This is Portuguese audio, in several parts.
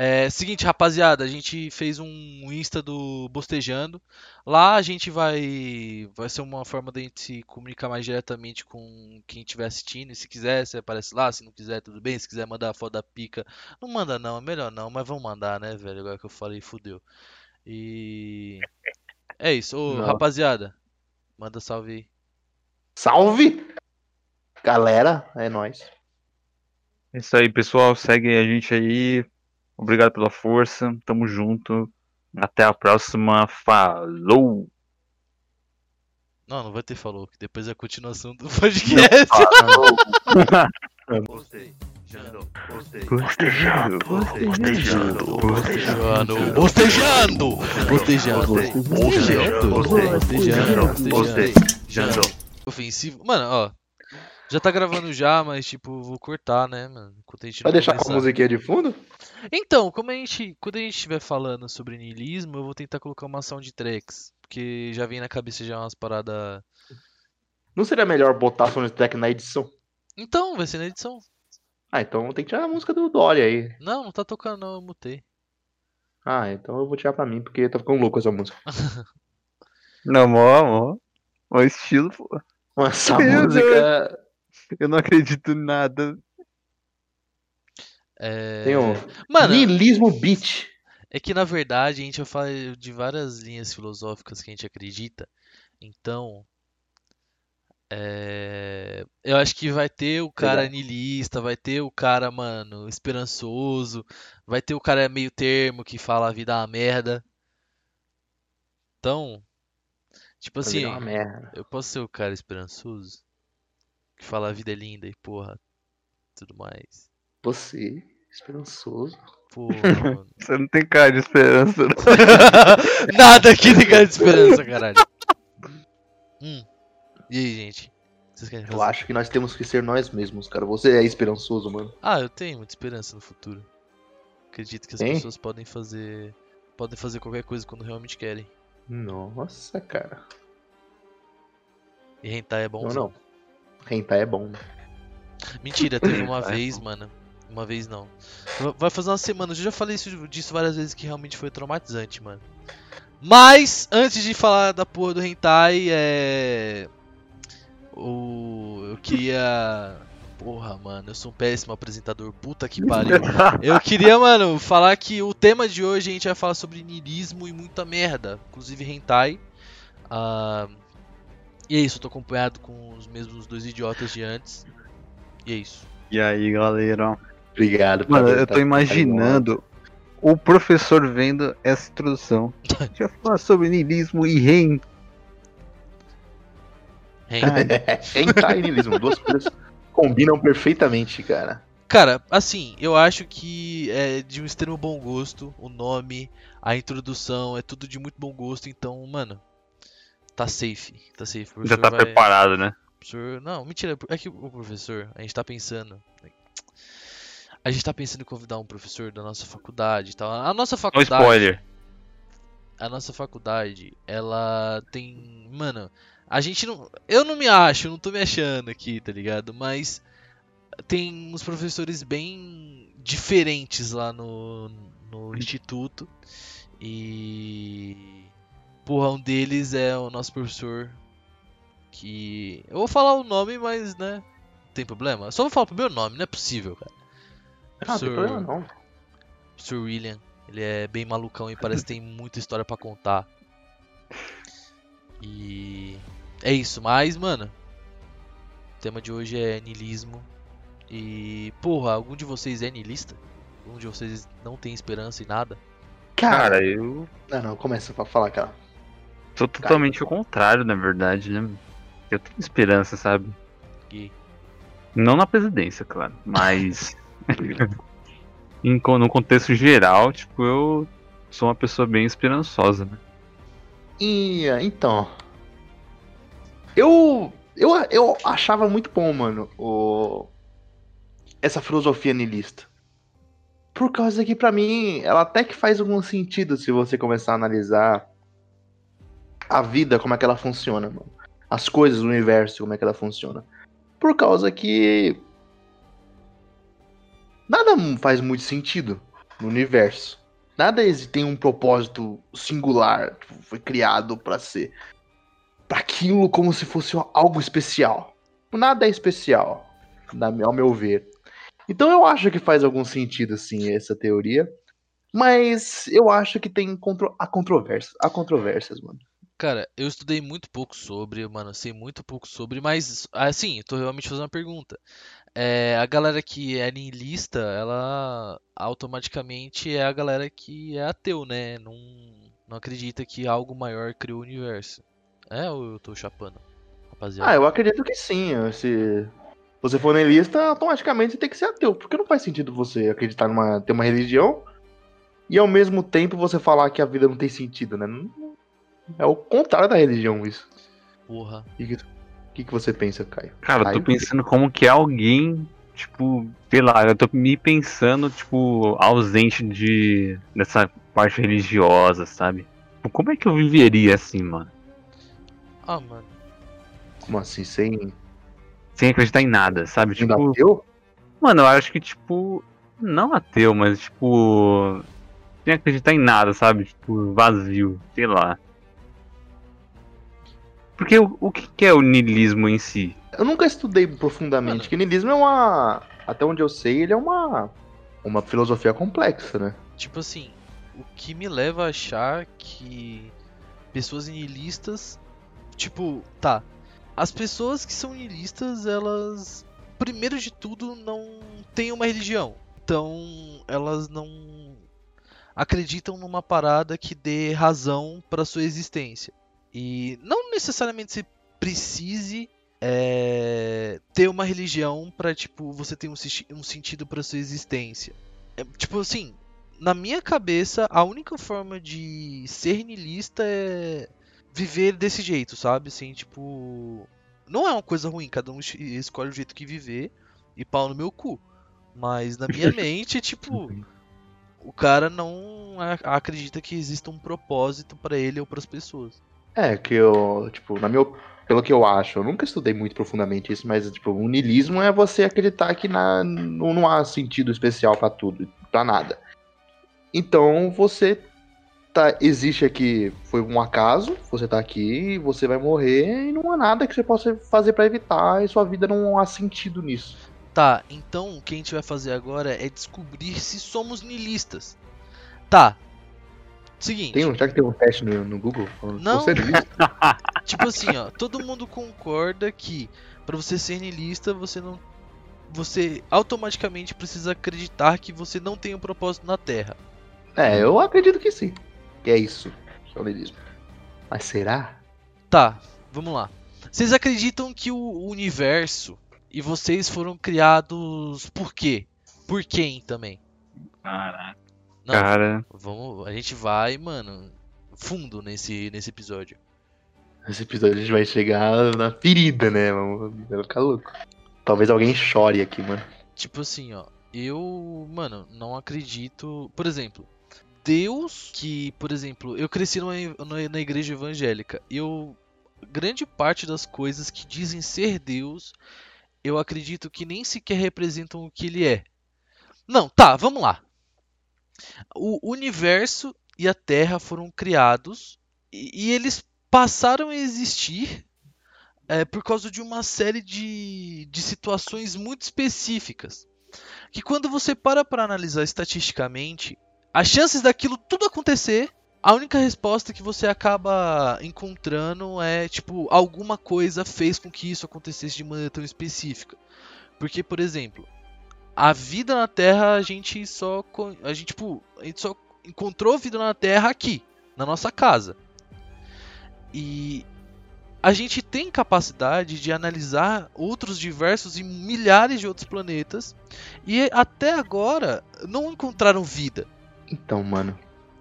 É, seguinte, rapaziada, a gente fez um Insta do Bostejando. Lá a gente vai vai ser uma forma da gente se comunicar mais diretamente com quem estiver assistindo. E se quiser, você aparece lá. Se não quiser, tudo bem. Se quiser mandar a foto da pica, não manda não, é melhor não. Mas vamos mandar, né, velho? Agora que eu falei, fudeu. E é isso. Ô, rapaziada, manda salve aí. Salve! Galera, é nóis. É isso aí, pessoal. Segue a gente aí. Obrigado pela força. Tamo junto. Até a próxima. Falou! Não, não vai ter falou, que depois é a continuação do podcast. Bostejando, Bostejando, bostejando, Bostejando, bostejando, bostejando, bostejando, bostejando, bostejando. Ofensivo. Mano, ó. Já tá gravando já, mas tipo, vou cortar, né, mano? Enquanto a gente Vai deixar com a começar. musiquinha de fundo? Então, como a gente, quando a gente estiver falando sobre niilismo, eu vou tentar colocar uma soundtracks, porque já vem na cabeça já umas paradas. Não seria melhor botar soundtrack na edição? Então, vai ser na edição. Ah, então tem que tirar a música do Dolly aí. Não, não tá tocando não, eu mutei. Ah, então eu vou tirar pra mim, porque tá ficando louco essa música. Não, mó, mó. Mó estilo, pô. Essa Meu música Eu não acredito em nada. É... tem um Mano, niilismo beat. É que na verdade a gente vai falar de várias linhas filosóficas que a gente acredita. Então, é, eu acho que vai ter o cara Legal. niilista, vai ter o cara, mano, esperançoso, vai ter o cara meio termo que fala a vida é uma merda. Então, tipo Fazer assim, eu posso ser o cara esperançoso que fala a vida é linda e porra, tudo mais. Você, esperançoso. Porra, mano. Você não tem cara de esperança. não. Nada aqui tem cara de esperança, caralho. Hum. E aí, gente? Vocês querem Eu acho que nós temos que ser nós mesmos, cara. Você é esperançoso, mano. Ah, eu tenho muita esperança no futuro. Acredito que as Tem? pessoas podem fazer. Podem fazer qualquer coisa quando realmente querem. Nossa, cara. E hentai é bom. Não, não. Hentai é bom. né? Mentira, teve uma é vez, mano. Uma vez não. Va- Vai fazer uma semana. Eu já falei isso, disso várias vezes que realmente foi traumatizante, mano. Mas, antes de falar da porra do hentai, é. O. Eu queria. Porra, mano, eu sou um péssimo apresentador. Puta que pariu. Eu queria, mano, falar que o tema de hoje a gente vai falar sobre niilismo e muita merda, inclusive hentai. Ah, e é isso, eu tô acompanhado com os mesmos dois idiotas de antes. E é isso. E aí, galera? Obrigado. Mano, eu tô imaginando o professor vendo essa introdução. Vai falar sobre niilismo e rein. Hen- Hentai e niilismo, duas coisas combinam perfeitamente, cara. Cara, assim, eu acho que é de um extremo bom gosto o nome, a introdução, é tudo de muito bom gosto, então, mano, tá safe, tá safe. Já tá vai- preparado, né? professor- Não, mentira, é que o professor, a gente tá pensando. A gente tá pensando em convidar um professor da nossa faculdade e tal. A nossa No faculdade. spoiler. a nossa faculdade, ela tem. Mano, a gente não. Eu não me acho, não tô me achando aqui, tá ligado? Mas tem uns professores bem diferentes lá no, no instituto. E. Porra, um deles é o nosso professor. Que. Eu vou falar o nome, mas, né? Não tem problema. Só vou falar o meu nome, não é possível, cara. Ah, não tem problema não. Sir William. Ele é bem malucão e parece que tem muita história pra contar. E é isso, mas, mano, o tema de hoje é niilismo. E, porra, algum de vocês é niilista? Algum de vocês não tem esperança em nada? Cara, eu Não, não, começa pra falar, cara. Sou totalmente o contrário, na verdade, né? Eu tenho esperança, sabe? E Não na presidência, claro, mas em no contexto geral, tipo, eu sou uma pessoa bem esperançosa, né? E, então. Eu, eu. Eu achava muito bom, mano, o, essa filosofia niilista. Por causa que, pra mim, ela até que faz algum sentido se você começar a analisar a vida, como é que ela funciona, mano. As coisas do universo, como é que ela funciona. Por causa que. Nada faz muito sentido. no universo. Nada tem um propósito singular, tipo, foi criado pra ser para aquilo como se fosse algo especial. Nada é especial, ao meu ver. Então eu acho que faz algum sentido sim essa teoria, mas eu acho que tem contro há controvérsias, há controvérsias, mano. Cara, eu estudei muito pouco sobre, mano, sei muito pouco sobre, mas assim, eu tô realmente fazendo uma pergunta. É, a galera que é niilista, ela automaticamente é a galera que é ateu, né? Não, não acredita que algo maior criou o universo. É ou eu tô chapando, rapaziada? Ah, eu acredito que sim. Se você for niilista, automaticamente você tem que ser ateu, porque não faz sentido você acreditar numa ter uma religião e ao mesmo tempo você falar que a vida não tem sentido, né? Não- É o contrário da religião isso. Porra. O que, que, que você pensa, Caio? Cara, eu tô Caio? pensando como que é alguém, tipo, sei lá, eu tô me pensando, tipo, ausente de dessa parte religiosa, sabe? Tipo, Como é que eu viveria assim, mano? Ah, mano. Como assim, sem, Sem acreditar em nada, sabe? sem Tipo, ateu? mano, eu acho que, tipo, não ateu, mas, tipo, sem acreditar em nada, sabe? Tipo, vazio, sei lá. Porque o, o que é o niilismo em si? Eu nunca estudei profundamente, Mano. que niilismo é uma. Até onde eu sei, ele é uma. Uma filosofia complexa, né? Tipo assim, o que me leva a achar que pessoas nihilistas, tipo, tá, as pessoas que são nihilistas, elas, primeiro de tudo, não têm uma religião. Então, elas não acreditam numa parada que dê razão para sua existência. E não necessariamente você precise é, ter uma religião pra, tipo, você ter um, um sentido pra sua existência. É, tipo assim, na minha cabeça, a única forma de ser niilista é viver desse jeito, sabe? Assim, tipo. Não é uma coisa ruim, cada um es- escolhe o jeito que viver e pau no meu cu. Mas na minha mente, tipo, o cara não acredita que exista um propósito pra ele ou pras pessoas. É, que eu, tipo, na meu, pelo que eu acho, eu nunca estudei muito profundamente isso, mas, tipo, o niilismo é você acreditar que na, não, não há sentido especial pra tudo, pra nada. Então, você tá, existe aqui, foi um acaso, você tá aqui, você vai morrer e não há nada que você possa fazer pra evitar e sua vida não há sentido nisso. Tá, então o que a gente vai fazer agora é descobrir se somos niilistas. Tá. Seguinte. Tem um, já que tem um teste no, no Google? Não. Tipo assim, ó, todo mundo concorda que pra você ser niilista, você não você automaticamente precisa acreditar que você não tem um propósito na Terra. É, eu acredito que sim. Que é isso, que é o niilismo. Mas será? Tá, vamos lá. Vocês acreditam que o universo e vocês foram criados por quê? Por quem também? Caraca. Não, Cara, vamos, a gente vai, mano, fundo nesse nesse episódio. Nesse episódio a gente vai chegar na ferida, né? Vamos vai ficar louco. Talvez alguém chore aqui, mano. Tipo assim, ó, eu, mano, não acredito. Por exemplo, Deus, que, por exemplo, eu cresci numa, numa- na igreja evangélica. Eu, grande parte das coisas que dizem ser Deus, eu acredito que nem sequer representam o que ele é. Não, tá, vamos lá. O universo e a Terra foram criados e, e eles passaram a existir é, por causa de uma série de, de situações muito específicas. Que quando você para para analisar estatisticamente, as chances daquilo tudo acontecer, a única resposta que você acaba encontrando é tipo alguma coisa fez com que isso acontecesse de maneira tão específica. Porque, por exemplo, a vida na Terra a gente só a gente tipo, a gente só encontrou vida na Terra aqui, na nossa casa. E a gente tem capacidade de analisar outros diversos e milhares de outros planetas e até agora não encontraram vida. Então, mano.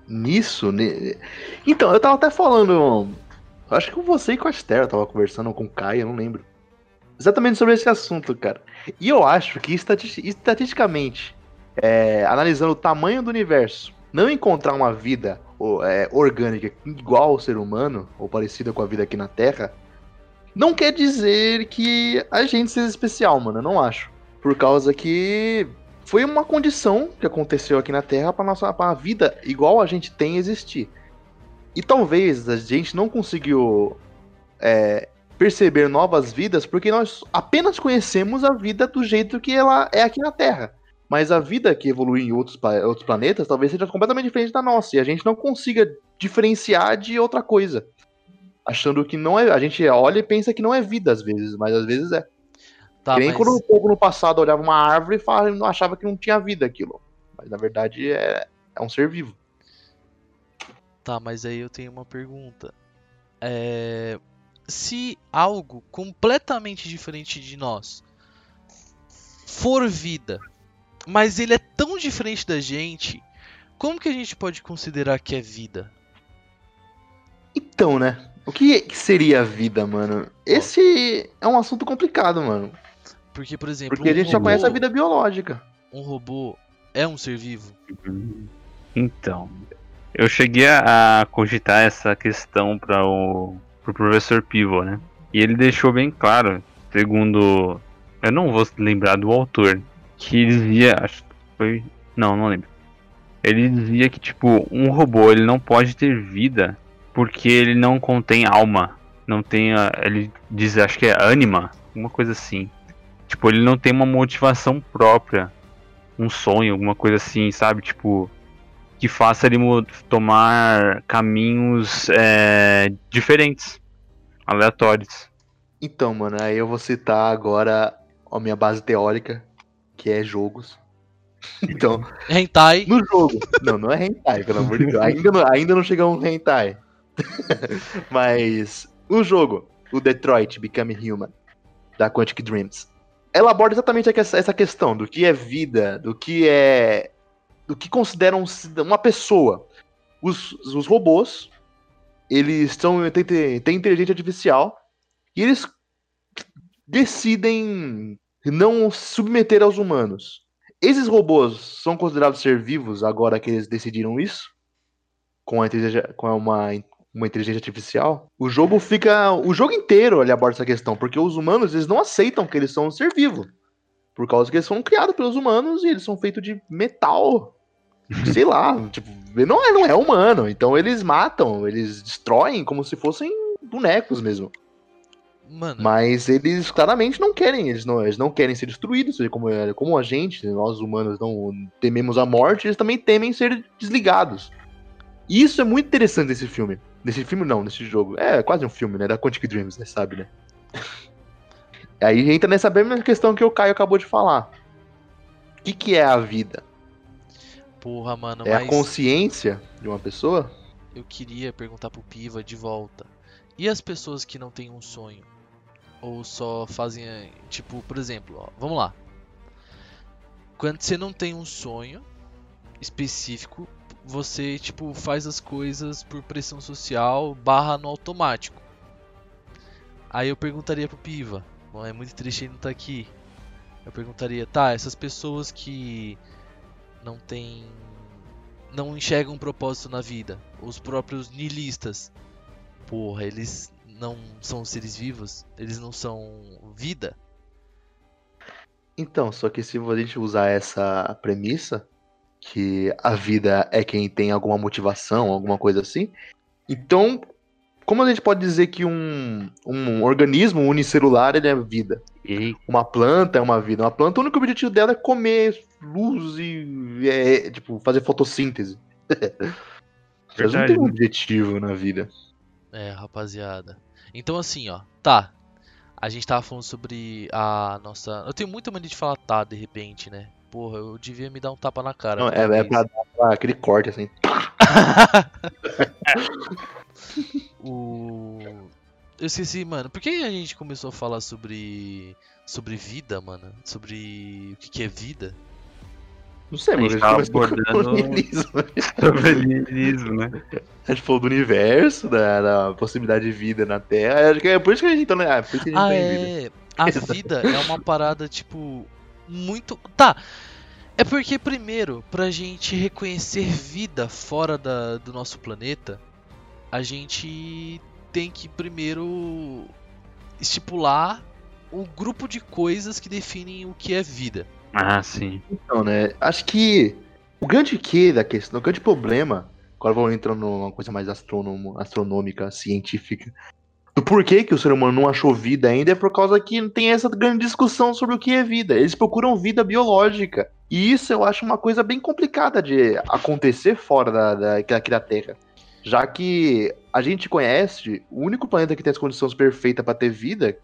Nisso. ne- Então, eu tava até falando. Acho que com você e com a Esther, eu tava conversando com o Caio, eu não lembro. Exatamente sobre esse assunto, cara. E eu acho que estati- estatisticamente, é, analisando o tamanho do universo, não encontrar uma vida o- é, orgânica igual ao ser humano, ou parecida com a vida aqui na Terra, não quer dizer que a gente seja especial, mano. Eu não acho. Por causa que foi uma condição que aconteceu aqui na Terra para nossa pra vida igual a gente tem existir. E talvez a gente não conseguiu é, perceber novas vidas porque nós apenas conhecemos a vida do jeito que ela é aqui na Terra. Mas a vida que evolui em outros, outros planetas talvez seja completamente diferente da nossa e a gente não consiga diferenciar de outra coisa. Achando que não é. A gente olha e pensa que não é vida às vezes, mas às vezes é. Tá, nem mas... quando o povo no passado olhava uma árvore e falava, não achava que não tinha vida aquilo. Mas na verdade é, é um ser vivo. Tá, mas aí eu tenho uma pergunta. É... Se algo completamente diferente de nós for vida, mas ele é tão diferente da gente, como que a gente pode considerar que é vida? Então, né? O que seria a vida, mano? Esse é um assunto complicado, mano. Porque, por exemplo, Porque a um gente já robô- conhece a vida biológica. Um robô é um ser vivo? Então, eu cheguei a a cogitar essa questão para o pro professor Pivo, né? E ele deixou bem claro, segundo, eu não vou lembrar do autor, que dizia, acho que foi, não, não lembro. Ele dizia que tipo, um robô, ele não pode ter vida porque ele não contém alma, não tem, a- ele diz, acho que é ânima, uma coisa assim. Tipo, ele não tem uma motivação própria, um sonho, alguma coisa assim, sabe? Tipo, que faça ele tomar caminhos é, diferentes, aleatórios. Então, mano, aí eu vou citar agora a minha base teórica, que é jogos. Então, Hentai. no jogo. Não, não é hentai, pelo amor de Deus. Ainda não, ainda não chegamos no hentai. Mas o jogo, o Detroit Become Human, da Quantic Dreams, ela aborda exatamente essa questão do que é vida, do que é. Do que consideram uma pessoa. Os, os robôs, eles são, têm, têm inteligência artificial e eles decidem não se submeter aos humanos. Esses robôs são considerados ser vivos agora que eles decidiram isso? Com, a com uma, uma inteligência artificial? O jogo fica. O jogo inteiro ele aborda essa questão, porque os humanos eles não aceitam que eles são um ser vivo. Por causa que eles foram criados pelos humanos e eles são feitos de metal. Sei lá, tipo, não é, não é humano. Então eles matam, eles destroem como se fossem bonecos mesmo. Mano, Mas eles claramente não querem, eles não, eles não querem ser destruídos, como, como a gente, nós humanos não tememos a morte, eles também temem ser desligados. E isso é muito interessante nesse filme. Nesse filme não, nesse jogo. É quase um filme, né? Da Quantic Dreams, né? Sabe, né? Aí entra nessa mesma questão que o Caio acabou de falar. O que, que é a vida? Porra, mano, É a mas consciência de uma pessoa? eu queria perguntar pro Piva de volta. E as pessoas que não têm um sonho? Ou só fazem, eh, tipo, por exemplo, ó, vamos lá. Quando você não tem um sonho específico, você, tipo, faz as coisas por pressão social barra no automático. Aí eu perguntaria pro Piva, bom, é muito triste ele não tá aqui. Eu perguntaria, tá, essas pessoas que não têm. não enxergam um propósito na vida, os próprios nihilistas, porra, eles não são seres vivos? Eles não são vida? Então, só que se a gente usar essa premissa, que a vida é quem tem alguma motivação, alguma coisa assim, então, como a gente pode dizer que um, um organismo unicelular ele é vida? E Uma planta é uma vida. Uma planta, o único objetivo dela é comer luz e é, tipo, fazer fotossíntese. Elas não tem um objetivo na vida. É, rapaziada. Então assim, ó, tá. A gente tava falando sobre a nossa. Eu tenho muita mania de falar tá, de repente, né? Porra, eu devia me dar um tapa na cara. Não, é, é pra dar pra aquele corte assim. o. Eu esqueci, mano. Por que a gente começou a falar sobre. sobre vida, mano? Sobre o que, que é vida? Não sei, A gente a tava gente com abordando- o niilismo. sobre niilismo, né? A gente falou do universo, da, da possibilidade de vida na Terra. Acho que é por isso que a gente né? Ah, por isso que a gente Ah, tem vida. é. A vida é uma parada, tipo. Muito. Tá. É porque, primeiro, pra gente reconhecer vida fora da, do nosso planeta, a gente tem que primeiro estipular o grupo de coisas que definem o que é vida. Ah, sim. Então, né? Acho que o grande que da questão, o grande problema, agora vamos entrando numa coisa mais astronomo, astronômica, científica, do porquê que o ser humano não achou vida ainda é por causa que tem essa grande discussão sobre o que é vida. Eles procuram vida biológica. E isso eu acho uma coisa bem complicada de acontecer fora da, da, daqui da Terra. Já que a gente conhece, o único planeta que tem as condições perfeitas para ter vida,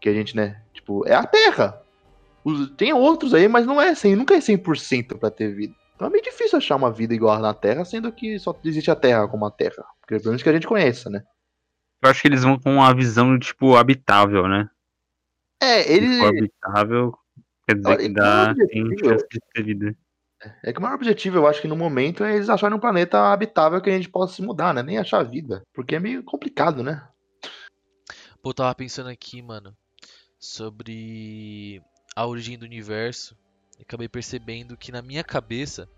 que a gente, né, tipo, é a Terra. Os- tem outros aí, mas não é 100, nunca é 100% para ter vida. Então é meio difícil achar uma vida igual na Terra, sendo que só existe a Terra como a Terra. Porque pelo menos que a gente conheça, né? Eu acho que eles vão com uma visão, tipo, habitável, né? É, ele. Tipo, habitável quer dizer Olha, que dá, tem chance de ter vida. É que o maior objetivo, eu acho que no momento, é eles acharem um planeta habitável que a gente possa se mudar, né? Nem achar vida. Porque é meio complicado, né? Pô, eu tava pensando aqui, mano, sobre a origem do universo. E acabei percebendo que na minha cabeça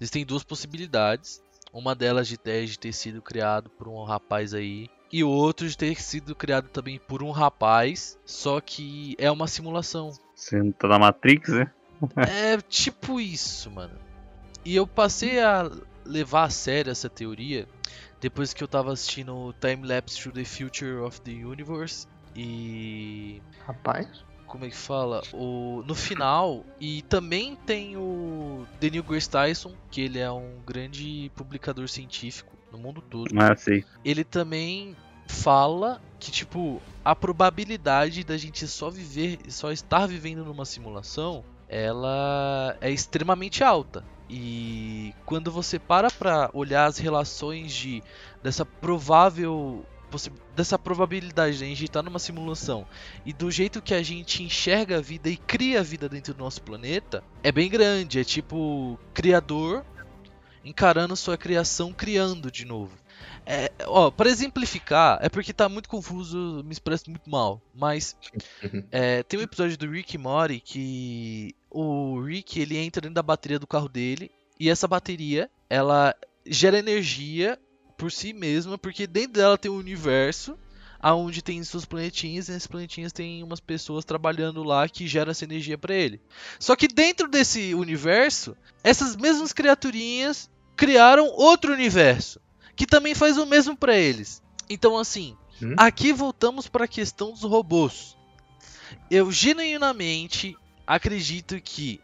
existem duas possibilidades. Uma delas de ter, de ter sido criado por um rapaz aí. E outro de ter sido criado também por um rapaz. Só que é uma simulação. Você não tá na Matrix, né? É tipo isso, mano. E eu passei a levar a sério essa teoria depois que eu tava assistindo Time Lapse to the Future of the Universe. E Rapaz. Como é que fala? O, no final, e também tem o Daniel Grace Tyson, que ele é um grande publicador científico no mundo todo. Ah, sei. Ele também fala que, tipo, a probabilidade da gente só viver, só estar vivendo numa simulação, ela é extremamente alta. E quando você para pra olhar as relações de dessa provável dessa probabilidade de a gente estar numa simulação e do jeito que a gente enxerga a vida e cria a vida dentro do nosso planeta, é bem grande. É tipo criador encarando sua criação criando de novo. É, ó, para exemplificar, é porque tá muito confuso, me expresso muito mal, mas Uhum. é, tem um episódio do Rick e Morty que o Rick ele entra dentro da bateria do carro dele e essa bateria ela gera energia por si mesma porque dentro dela tem um universo aonde tem suas planetinhas e nesses planetinhas tem umas pessoas trabalhando lá que geram essa energia para ele. Só que dentro desse universo, essas mesmas criaturinhas criaram outro universo que também faz o mesmo para eles. Então assim, Hum? aqui voltamos para a questão dos robôs. Eu genuinamente acredito que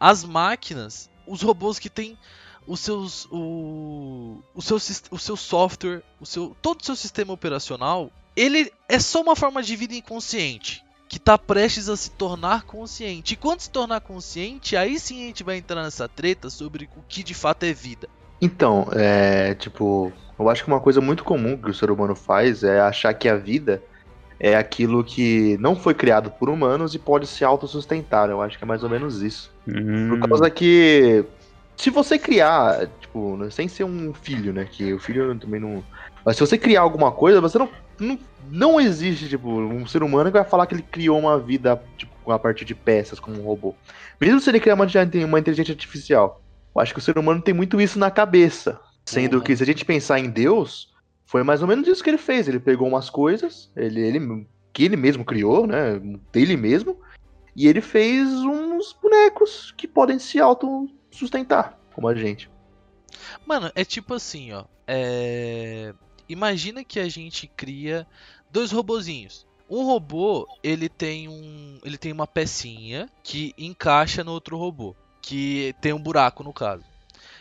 as máquinas, os robôs que têm os seus o, o seu o seu software, o seu todo o seu sistema operacional, ele é só uma forma de vida inconsciente que está prestes a se tornar consciente. E quando se tornar consciente, aí sim a gente vai entrar nessa treta sobre o que de fato é vida. Então, é tipo, eu acho que uma coisa muito comum que o ser humano faz é achar que a vida é aquilo que não foi criado por humanos e pode se autossustentar. Eu acho que é mais ou menos isso. Hum, Por causa que se você criar, tipo, sem ser um filho, né, que o filho também não, mas se você criar alguma coisa, você não não, não existe, tipo, um ser humano que vai falar que ele criou uma vida, tipo, a partir de peças, como um robô. Mesmo se ele criar uma, uma inteligência artificial. Eu acho que o ser humano tem muito isso na cabeça. Sendo que se a gente pensar em Deus, foi mais ou menos isso que ele fez. Ele pegou umas coisas, ele, ele que ele mesmo criou, né, dele mesmo, e ele fez uns bonecos que podem se autossustentar, como a gente. Mano, é tipo assim, ó. É... Imagina que a gente cria dois robozinhos. Um robô, ele tem um, ele tem uma pecinha que encaixa no outro robô, que tem um buraco no caso.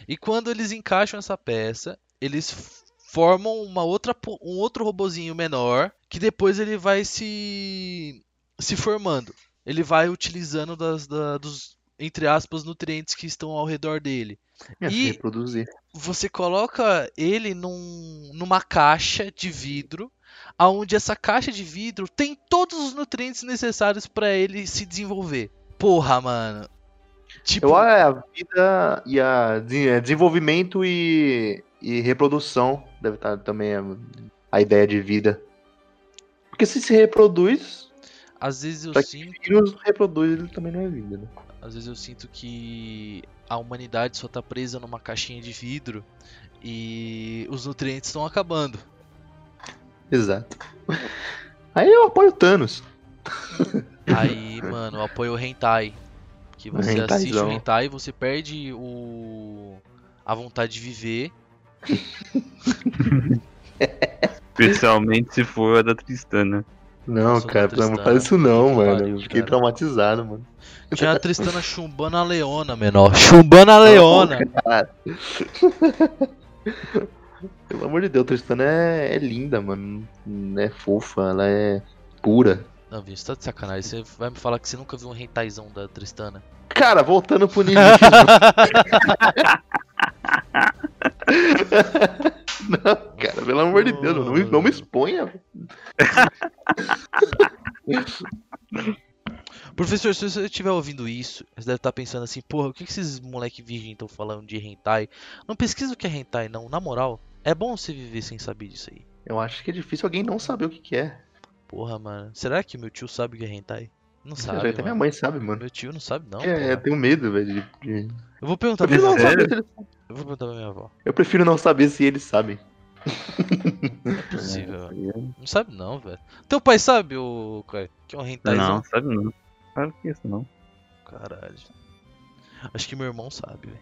E quando eles encaixam essa peça, eles formam uma outra, um outro robozinho menor, que depois ele vai se se formando. Ele vai utilizando das, da- dos entre aspas nutrientes que estão ao redor dele É, E- reproduzir. você coloca ele num, numa caixa de vidro, aonde essa caixa de vidro tem todos os nutrientes necessários pra ele se desenvolver. Porra, mano. Tipo, Eu acho que a vida e a é, desenvolvimento e, e reprodução deve estar também a, a ideia de vida. Porque se se reproduz, às vezes eu Só que sinto, vírus reproduz, ele também não é vida, né? Às vezes eu sinto que a humanidade só tá presa numa caixinha de vidro e os nutrientes estão acabando. Exato. Aí eu apoio o Thanos. Aí, mano, eu apoio o hentai, Que você assiste o hentai, você perde o a vontade de viver. Especialmente se for a da Tristana. Não, cara, tristão. de Deus, isso não, mano. pariu, Eu fiquei cara. traumatizado, mano. Tinha a Tristana chumbando a Leona, menor. Chumbando a Leona. Cara. Pelo amor de Deus, Tristana é, é linda, mano. É fofa, ela é pura. Não, Vinho, você tá de sacanagem. Você vai me falar que você nunca viu um hentaizão da Tristana. Cara, voltando pro niilismo. Não, cara, pelo amor de Deus, não, me- não me exponha. Professor, se você estiver ouvindo isso, você deve estar pensando assim, porra, o que esses moleque virgem estão falando de hentai? Não pesquisa o que é hentai, não. Na moral, é bom você viver sem saber disso aí. Eu acho que é difícil alguém não saber o que, que é. Porra, mano. Será que meu tio sabe o que é hentai? Não sabe, Até minha mano. mãe sabe, mano. Meu tio não sabe, não. É, eu porra. tenho medo, velho. de- de- Eu vou perguntar pra prefiro, minha não avó. saber se eles... Eu vou perguntar pra minha avó. eu prefiro não saber se eles sabem. Não é possível, velho. Não sabe não, velho. Teu pai sabe, o Caio, que é um hentaizão? Não, sabe não. Claro que isso não. Caralho. Acho que meu irmão sabe, velho.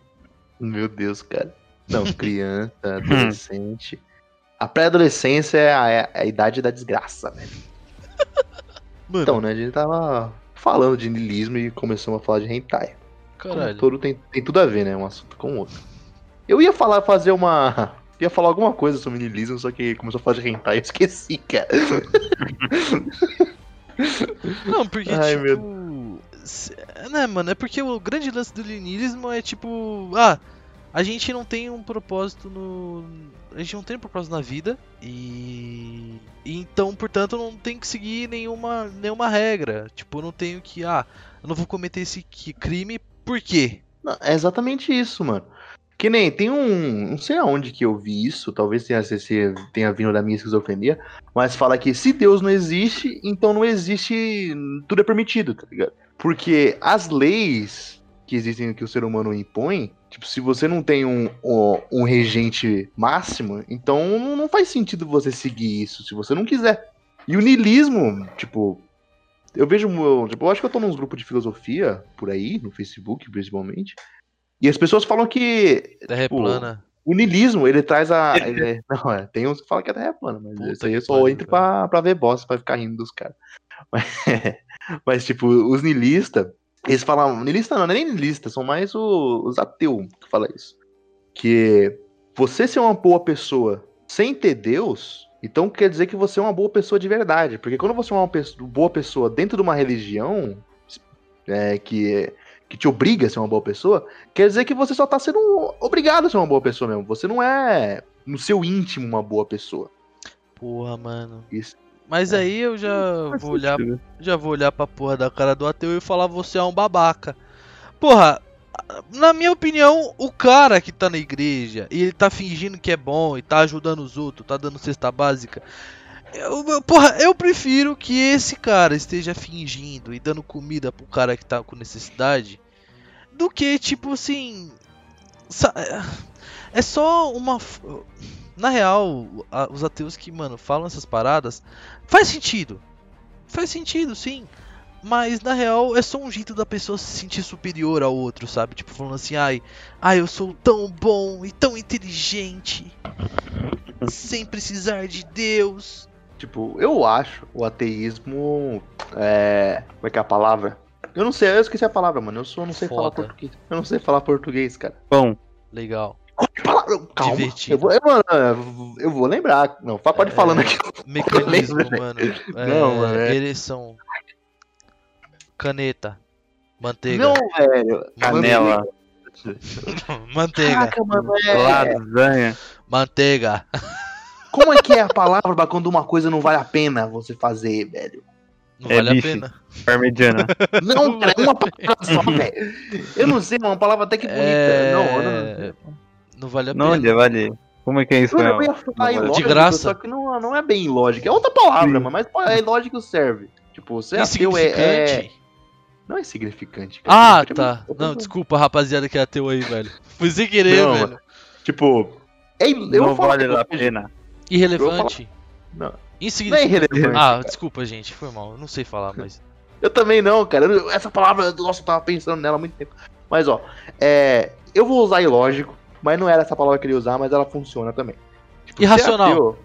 Meu Deus, cara. Não, criança, adolescente. A pré-adolescência é a, é a idade da desgraça, velho. Mano, Então, né, a gente tava falando de niilismo e começamos a falar de hentai. Caralho. todo tem, tem tudo a ver, né? Um assunto com o outro. Eu ia falar, fazer uma. Ia falar alguma coisa sobre niilismo, só que começou a falar de hentai e eu esqueci, cara. Não, porque, Ai, tipo. se- Né, mano? É porque o grande lance do niilismo é tipo. Ah, a gente não tem um propósito no. A gente não tem um propósito na vida e. Então, portanto, não tem que seguir nenhuma, nenhuma regra. Tipo, eu não tenho que. Ah, eu não vou cometer esse crime, por quê? Não, é exatamente isso, mano. Que nem tem um. Não sei aonde que eu vi isso, talvez tenha, se- tenha vindo da minha esquizofrenia, mas fala que se Deus não existe, então não existe. Tudo é permitido, tá ligado? Porque as leis que existem que o ser humano impõe, tipo, se você não tem um, um, um regente máximo, então não- não faz sentido você seguir isso se você não quiser. E o niilismo, tipo, eu vejo, tipo, eu acho que eu tô nos grupos de filosofia por aí, no Facebook principalmente, e as pessoas falam que Terra é Tipo, plana. o niilismo, ele traz a. ele- não, é, tem uns que falam que a Terra é plana, mas Puta isso aí eu só entro pra, pra ver bosta, pra ficar rindo dos caras. Mas, mas, tipo, os niilistas, eles falam. Niilista não, não é nem niilista, são mais o- os ateus que falam isso. Que você ser uma boa pessoa sem ter Deus, então quer dizer que você é uma boa pessoa de verdade. Porque quando você é uma pessoa- boa pessoa dentro de uma religião é, que, que te obriga a ser uma boa pessoa, quer dizer que você só tá sendo obrigado a ser uma boa pessoa mesmo. Você não é, no seu íntimo, uma boa pessoa. Porra, mano. Isso. Mas aí eu já vou olhar já vou olhar pra porra da cara do ateu e falar você é um babaca. Porra, na minha opinião, o cara que tá na igreja e ele tá fingindo que é bom e tá ajudando os outros, tá dando cesta básica. Eu, porra, eu prefiro que esse cara esteja fingindo e dando comida pro cara que tá com necessidade do que, tipo assim. sa- É só uma. Na real, os ateus que, mano, falam essas paradas faz sentido. Faz sentido, sim. Mas na real é só um jeito da pessoa se sentir superior ao outro, sabe? Tipo, falando assim, ai, ai, eu sou tão bom e tão inteligente. sem precisar de Deus. Tipo, eu acho o ateísmo. É. Como é que é a palavra? Eu não sei, eu esqueci a palavra, mano. Eu só não sei falar Foda. português. Eu não sei falar português, cara. Bom, Legal. É? Calma. Divertido. Eu vou, eu, mano, eu vou lembrar. Não, pode ir É, falando aqui. Mecanismo, lembro, mano. É, Não, mano, é- Ereção. Caneta. Manteiga. Não, velho. canela, Manteiga. Caraca, mano, é. lasanha. Manteiga. Como é que é a palavra pra quando uma coisa não vale a pena você fazer, velho? Não É vale a bife. pena. Parmegiana. Não, cara, é uma palavra só, velho. Eu não sei, é uma palavra até que bonita. É... Não, não. Não vale a Não, pena. onde vale? Como é que é isso, Eu ia falar De ilógico, graça. Só que não, não é bem ilógico. É outra palavra, Sim. mano, mas é ilógico serve. Tipo, ateu é, é. Insignificante. Não é significante. cara. Ah, tá. tipo, Não, desculpa, rapaziada que é ateu aí, velho. Fui sem querer, Não, velho. Tipo, é, eu Não vou falar vale a pena. Irrelevante. Não. Não é Insignificante. irrelevante. Ah, cara. desculpa, gente. Foi mal. Eu não sei falar, mas. Eu também não, cara. Essa palavra, nossa, eu tava pensando nela há muito tempo. Mas, ó, é, eu vou usar ilógico, mas não era essa palavra que eu queria usar, mas ela funciona também. Tipo, Irracional. ateu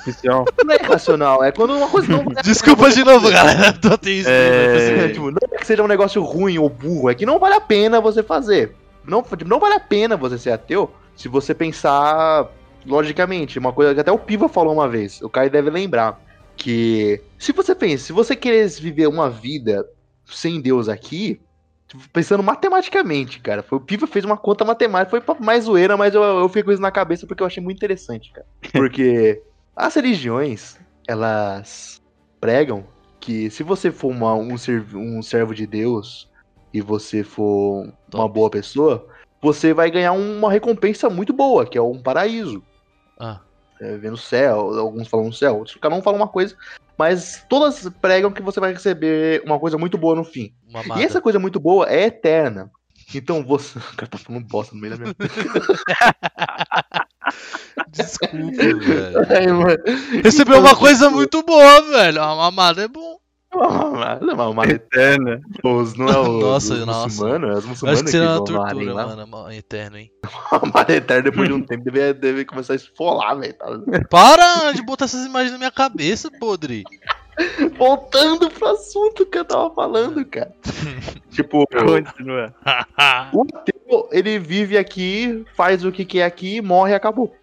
Oficial. Não é irracional, é quando uma coisa não. Desculpa de novo, galera. Tô. É. É, tipo, não é que seja um negócio ruim ou burro, é que não vale a pena você fazer. Não, tipo, não vale a pena você ser ateu se você pensar logicamente. Uma coisa que até o Piva falou uma vez, o Caio deve lembrar. Que se você pensa, se você querer viver uma vida sem Deus aqui, tipo, pensando matematicamente, cara. Foi, o Piva fez uma conta matemática, foi mais zoeira, mas eu, eu fiquei com isso na cabeça porque eu achei muito interessante, cara. Porque as religiões, elas pregam que se você for uma- um, um servo de Deus e você for uma boa pessoa, você vai ganhar uma recompensa muito boa, que é um paraíso. Ah, É, no céu, alguns falam no céu, outros cada um fala uma coisa, mas todas pregam que você vai receber uma coisa muito boa no fim. E essa coisa muito boa é eterna. Então você. O cara tá falando bosta no meio da minha. Desculpa, velho. Ai, mano. Recebeu uma coisa muito boa, velho. A mamada é bom. Não, mas o mar Eterna. Os- não é o Nossa, os nossa. muçulmanos, é os Eu muçulmanos acho que seria uma tortura, lá. mano. ma- Eterno, hein? A Mar Eterna, depois de um tempo, deve, deve começar a esfolar, velho. Tá? Para de botar essas imagens na minha cabeça, podre. Voltando pro assunto que eu tava falando, cara. tipo, Continua. o ateu, ele vive aqui, faz o que quer aqui, morre e acabou.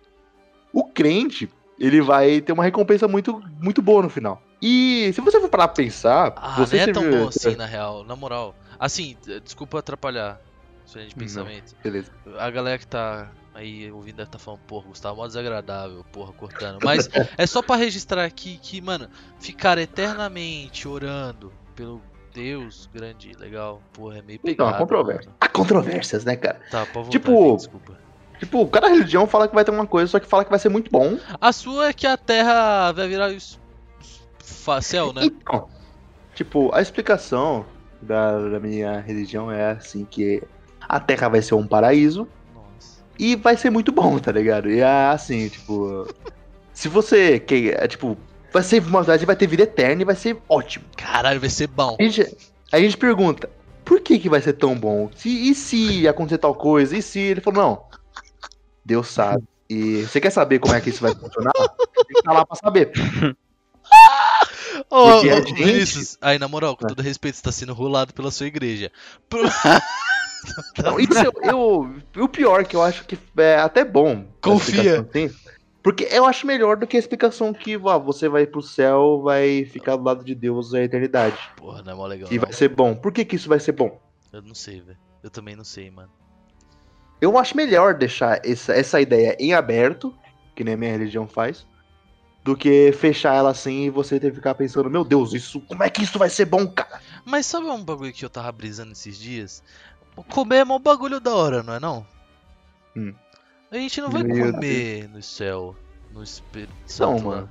O crente, ele vai ter uma recompensa muito, muito boa no final. E se você for parar pra pensar, Ah, você não é tão viu- bom assim, na real. Na moral. Assim, desculpa atrapalhar. Sua linha de Não. pensamento. Beleza. A galera que tá aí ouvindo deve tá falando, porra, Gustavo, mó desagradável, porra, cortando. Mas é só pra registrar aqui que, mano, ficar eternamente orando pelo Deus grande e legal, porra, é meio Então, pegado. há controvérsia. Há controvérsias, né, cara? Tá, pode voltar, Tipo, gente, desculpa. Tipo, cada religião fala que vai ter uma coisa, só que fala que vai ser muito bom. A sua é que a Terra vai virar es- fa- céu, né? Então, tipo, a explicação da, da minha religião é assim que a Terra vai ser um paraíso Nossa. e vai ser muito bom, tá ligado? E é assim, tipo, se você quer, é, tipo, vai ser uma verdade, vai ter vida eterna e vai ser ótimo. Caralho, vai ser bom. A gente, aí a gente pergunta, por que que vai ser tão bom? Se, e se acontecer tal coisa? E se? Ele falou, não, Deus sabe. E você quer saber como é que isso vai funcionar? Tem que estar lá pra saber. Ô, ô, gente- Vinícius, aí na moral, com todo respeito, você tá sendo rolado pela sua igreja. Não, isso eu, eu- o pior que eu acho que é até bom. Confia. tem, Porque eu acho melhor do que a explicação que ó, você vai pro céu, vai ficar do lado de Deus a eternidade. Porra, não é mó legal. E não. vai ser bom. Por que, que isso vai ser bom? Eu não sei, velho. Eu também não sei, mano. Eu acho melhor deixar essa, essa ideia em aberto, que nem a minha religião faz, do que fechar ela assim e você ter que ficar pensando, meu Deus, isso, como é que isso vai ser bom, cara? Mas sabe um bagulho que eu tava brisando esses dias? Comer é mó bagulho da hora, não é não? Hum. A gente não vai Meu comer no céu, no Espírito Não, Santo. mano.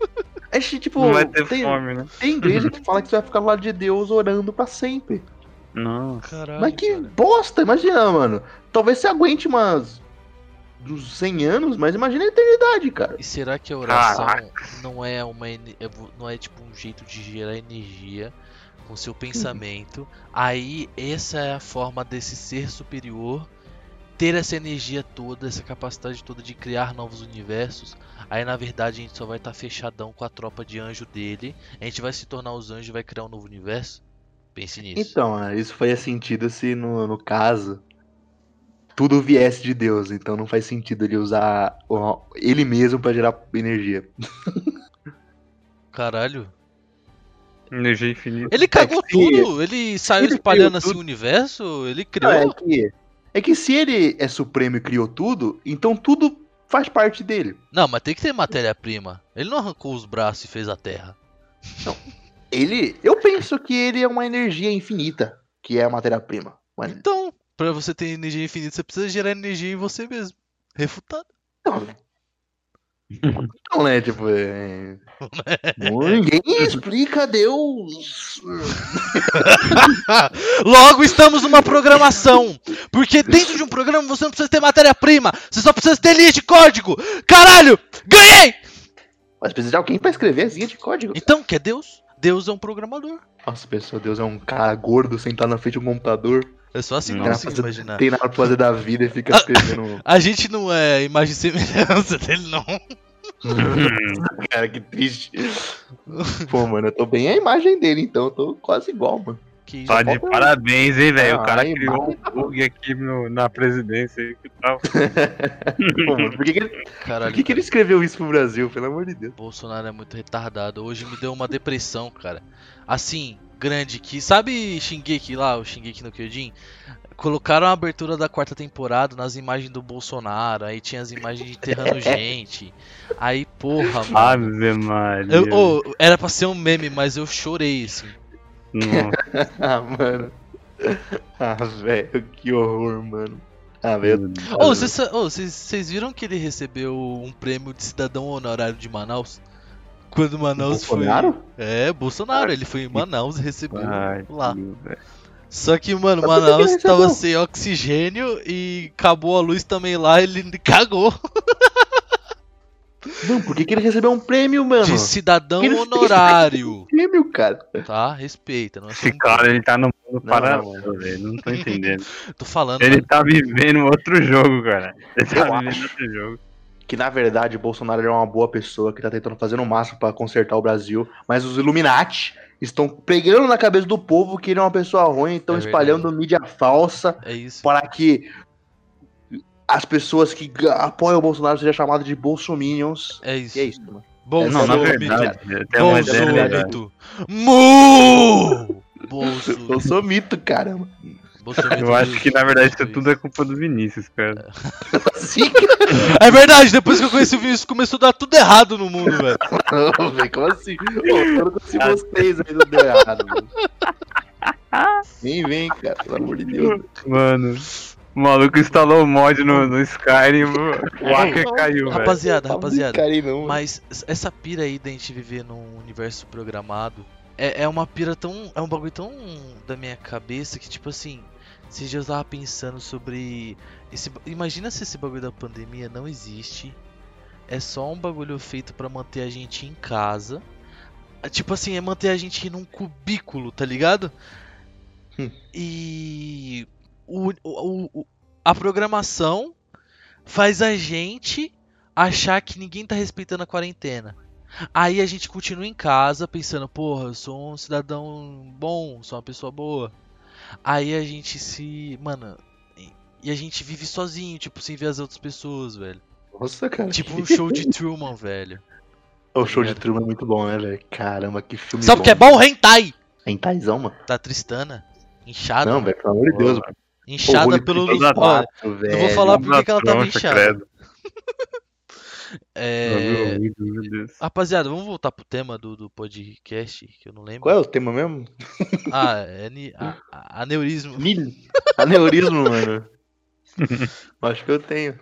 lá. A gente, tipo, Não vai ter tem, fome, né? tem igreja que fala que você vai ficar lado de Deus orando pra sempre. Não. Caralho, Mas que cara. bosta, imagina, mano. Talvez você aguente umas. uns 100 anos, mas imagina a eternidade, cara. E será que a oração não é uma é não é tipo um jeito de gerar energia com seu pensamento? Aí essa é a forma desse ser superior ter essa energia toda, essa capacidade toda de criar novos universos. Aí na verdade a gente só vai estar fechadão com a tropa de anjo dele. A gente vai se tornar os anjos e vai criar um novo universo. Pense nisso. Então, é, isso faria sentido se no, no caso tudo viesse de Deus. Então não faz sentido ele usar o- ele mesmo pra gerar energia. Caralho. Energia infinita. Ele cagou que se- tudo. Ele saiu ele espalhando assim o universo. Ele Não, criou. é, que, é que se ele é supremo e criou tudo, então tudo faz parte dele. Não, mas tem que ter matéria-prima. Ele não arrancou os braços e fez a terra. Ele. Eu penso que ele é uma energia infinita, que é a matéria-prima. Mas Então, pra você ter energia infinita, você precisa gerar energia em você mesmo. Refutado. Não. Não, né? Tipo, é... ninguém explica Deus. Logo estamos numa programação. Porque dentro de um programa você não precisa ter matéria-prima. Você só precisa ter linha de código. Caralho! Ganhei! Mas precisa de alguém pra escrever as linhas de código. Então, quer Deus? Deus é um programador. Nossa, pessoa, Deus é um cara gordo sentado na frente de um computador. É só assim que eu Nossa, consigo imaginar. Tem nada pra fazer da vida e fica escrevendo. A gente não é imagem e semelhança dele, não. cara, que triste. Pô, mano, eu tô bem a imagem dele, então. Eu tô quase igual, mano. Que isso. Tá de parabéns, hein, velho. O cara Ah, criou um bug aqui no- na presidência que tal. Pô, mano, por que, que, ele, por Caralho, que, que ele escreveu isso pro Brasil, pelo amor de Deus? Bolsonaro é muito retardado. Hoje me deu uma depressão, cara. Assim, grande que. Sabe Shingeki lá, o Shingeki no Kyojin? Colocaram a abertura da quarta temporada nas imagens do Bolsonaro. Aí tinha as imagens de enterrando gente. Aí, porra, mano. Ave Maria. Eu, ô, era pra ser um meme, mas eu chorei, assim. Nossa, Ah, mano. Ah, velho, que horror, mano. Ah, velho. Ô, ô, vocês vocês viram que ele recebeu um prêmio de cidadão honorário de Manaus? Quando Manaus Bolsonaro? foi. É, Bolsonaro, ele foi em Manaus e recebeu Ai, lá. Só que, mano, Mas que que Manaus ele tava sem oxigênio e acabou a luz também lá, ele cagou Não, por que, que ele recebeu um prêmio, mano? de cidadão Ele- honorário, Prêmio, cara. tá? Respeita, não é Esse um- cara, ele tá no mundo Não, paralelo, velho. Não tô entendendo. Tô falando, Ele mano. tá vivendo outro jogo, cara. Ele tá Eu vivendo acho. outro jogo. Que na verdade o Bolsonaro é uma boa pessoa que tá tentando fazer o máximo pra consertar o Brasil, mas os Illuminati estão pregando na cabeça do povo que ele é uma pessoa ruim, estão É espalhando mídia falsa É isso. para que as pessoas que apoiam o Bolsonaro sejam chamadas de bolsominions. É isso. E é isso, mano. Bolsomito. Não, na Bolsomito. verdade, é. Bolsomito. Mu! Bolso. Eu sou mito, caramba. Eu acho que na verdade isso do- tudo é culpa do Vinícius, cara. Assim, É verdade, depois que eu conheci o Vinícius começou a dar tudo errado no mundo, velho. não, velho, como assim? Ô, eu não consigo vocês aí, não deu errado, mano. Vem, vem, cara, pelo amor de Deus. Mano, o maluco instalou o mod no, no Skyrim, o hacker caiu, velho. Rapaziada, Tá rapaziada. mano. Mas essa pira aí da gente viver num universo programado é, é uma pira tão. É um bagulho tão da minha cabeça que, tipo assim, esses dias eu tava pensando sobre. Esse, imagina se esse bagulho da pandemia não existe. É só um bagulho feito pra manter a gente em casa. É, Tipo assim, é manter a gente num cubículo, tá ligado? Hum. E. O, o, o- a programação faz a gente achar que ninguém tá respeitando a quarentena. Aí a gente continua em casa pensando, porra, eu sou um cidadão bom, sou uma pessoa boa. Aí a gente se. Mano. e- a gente vive sozinho, tipo, sem ver as outras pessoas, velho. Nossa, cara. Tipo um show de Truman, velho. O show de Truman é muito bom, né, velho? Caramba, que filme Sabe o que é bom? Hentai! Hentaizão, mano. Da Tristana. Inchada. Não, velho, pelo amor de Deus, mano. Inchada pelo. não velho. vou falar por que que ela tava inchada. É. Rapaziada, vamos voltar pro tema do, do podcast, que eu não lembro. Qual é o tema mesmo? Ah, é ni- a- a- aneurismo. Mil. Aneurismo, mano. Acho que eu tenho.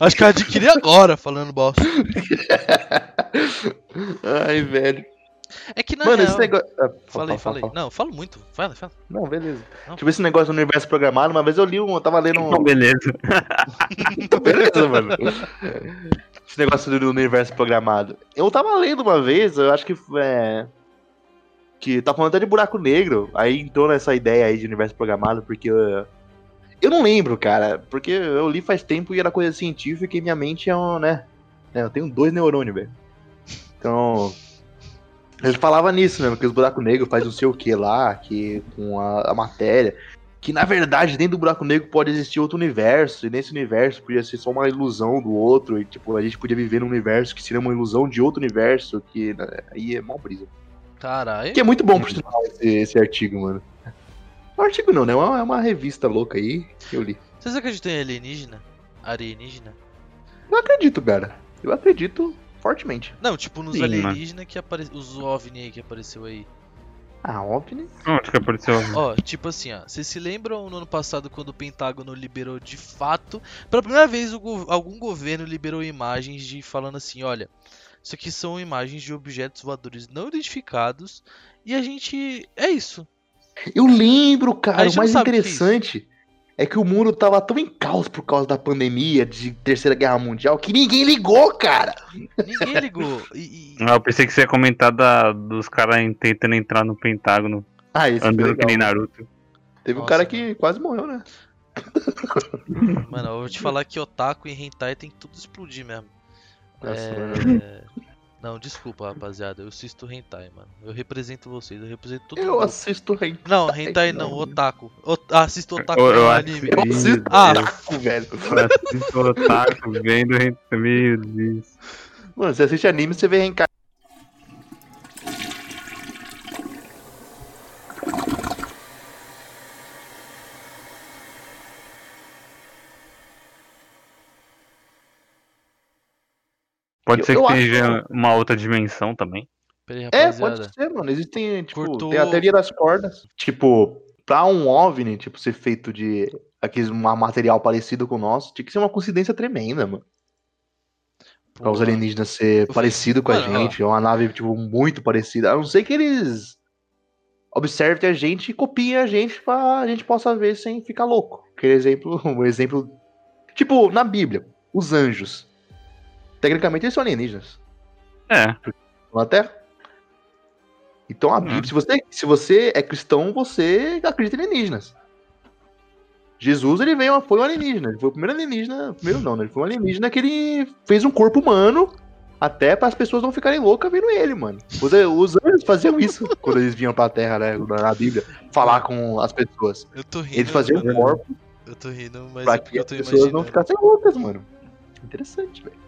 Acho que eu adquiri agora, falando bosta. Ai, velho. É que na Mano, real... esse negócio. Ah, Falei, fala, fala, falei. fala. Não, falo muito. Fala, fala. Não, beleza. Não. Tipo, esse negócio do universo programado, uma vez eu li um. Eu tava lendo um. Então, beleza. Beleza, mano. Esse negócio do universo programado. Eu tava lendo uma vez, eu acho que é. Que tá falando até de buraco negro. Aí entrou nessa ideia aí de universo programado, porque. Eu, eu não lembro, cara. Porque eu li faz tempo e era coisa científica e minha mente é um, né? né, Eu tenho dois neurônios, velho. Então. Ele falava nisso mesmo, que os buracos negros faz não sei o que lá, que com a, a matéria. Que na verdade, dentro do buraco negro pode existir outro universo, e nesse universo podia ser só uma ilusão do outro, e tipo, a gente podia viver num universo que seria uma ilusão de outro universo, que né, aí é mó brisa. Caralho. Que é muito bom por sinal esse, esse artigo, mano. Um artigo não, né? É uma, é uma revista louca aí que eu li. Vocês acreditam em alienígena? Alienígena? Eu acredito, cara. Eu acredito fortemente. Não, tipo nos Sim, alienígenas que apareceu. Os OVNI aí que apareceu aí. Ah, né? Onde que apareceu? Ó, tipo assim, ó. Vocês se lembram no ano passado quando o Pentágono liberou de fato. Pela primeira vez, o go- algum governo liberou imagens de falando assim: olha, isso aqui são imagens de objetos voadores não identificados. E a gente. É isso. Eu lembro, cara. O mais é interessante é que o mundo tava tão em caos por causa da pandemia de Terceira Guerra Mundial que ninguém ligou, cara. Ninguém ligou. E, e- Ah, eu pensei que você ia comentar da, dos caras tentando entrar no Pentágono, Ah, foi andando que nem Naruto. Teve um Nossa, cara mano. que quase morreu, né? Mano, eu vou te falar que Otaku e Hentai tem que tudo explodir mesmo. Nossa, É... Não, desculpa, rapaziada. Eu assisto Hentai, mano. Eu represento vocês, eu represento todo Eu mundo. assisto hentai. Não, Hentai não, não. Otaku. Ot... Ah, assisto Otaku Eu- eu anime. Eu assisto Ah. otaku, velho. Assisto otaku, vendo hentai, meu Deus. Mano, você assiste anime, você vê hentai. Pode Eu- ser eu que acho seja uma outra dimensão também. Aí, É, pode ser, mano. Existem, tipo, Cortou- tem a teoria das cordas. Tipo, pra um OVNI, tipo, ser feito de aqueles um material parecido com o nosso, tinha que ser uma coincidência tremenda, mano. Pra os alienígenas ser Eu parecido com a Mano, ó. gente, é uma nave, tipo, muito parecida. A não ser que eles observem a gente e copiem a gente pra gente possa ver sem ficar louco. Aquele exemplo, um exemplo. Tipo, na Bíblia, os anjos. Tecnicamente eles são alienígenas. É, na Terra. Então a Hum. Bíblia, se você, se você é cristão, você acredita em alienígenas. Jesus, ele veio, foi um alienígena. Ele foi o primeiro alienígena. Primeiro não, né? Ele foi um alienígena que ele fez um corpo humano até para as pessoas não ficarem loucas vendo ele, mano. Os, os anjos faziam isso quando eles vinham pra Terra, né? Na Bíblia, falar com as pessoas. Eu tô rindo. Eles faziam um corpo Eu tô rindo, mas pra é que eu as pessoas não ficassem loucas, mano. Interessante, velho.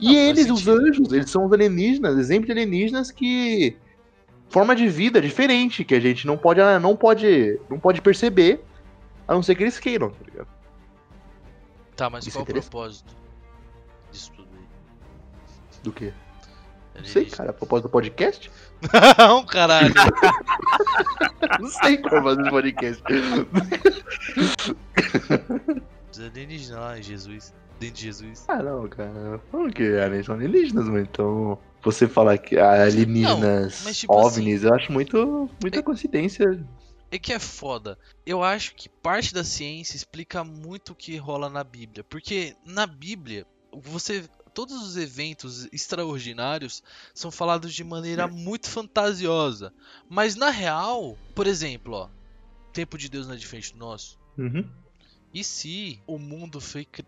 E Não, eles, os anjos, eles são os alienígenas, exemplo de alienígenas que forma de vida diferente que a gente não pode não pode não pode perceber, a não ser que eles queiram, tá ligado? Tá, mas Isso qual é o propósito disso tudo aí? Do que? Não sei, cara, a propósito do podcast? Não, caralho. Não sei qual é o propósito do podcast. Os alienígenas Jesus. Dentro de Jesus. ah, não, cara. Falando que eles são alienígenas, mano. Então, você falar que ah, alienígenas, Não, mas tipo OVNIs, eu acho muito muita É- coincidência. É que é foda. Eu acho que parte da ciência explica muito o que rola na Bíblia. Porque na Bíblia, você. Todos os eventos extraordinários são falados de maneira muito fantasiosa. Mas na real, por exemplo, ó. Tempo de Deus não é diferente do nosso. Uhum. E se o mundo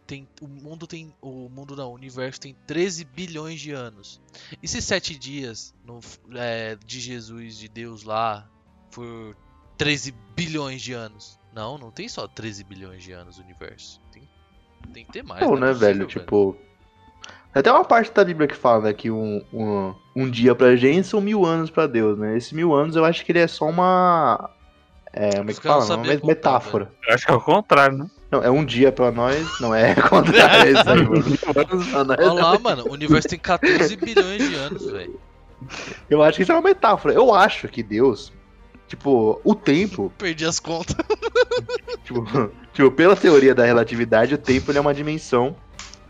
tem o mundo tem o mundo não, o universo tem 13 bilhões de anos. E se sete dias no, é, de Jesus de Deus lá for 13 bilhões de anos? Não, não tem só 13 bilhões de anos o universo. Tem, tem que ter mais. Não, né, possível, velho? Tipo. Até uma parte da Bíblia que fala né, que um, um, um dia pra gente são mil anos pra Deus, né? Esse mil anos eu acho que ele é só uma. É, como é que fala? não Uma contar, metáfora. eu acho que é o contrário, né? Não, é um dia pra nós. Não, é contrário. É isso aí, mano. Olha lá, mano, o universo tem 14 bilhões de anos, velho. Eu acho que isso é uma metáfora. Eu acho que Deus. Tipo, o tempo. Perdi as contas. Tipo, tipo, pela teoria da relatividade, o tempo ele é uma dimensão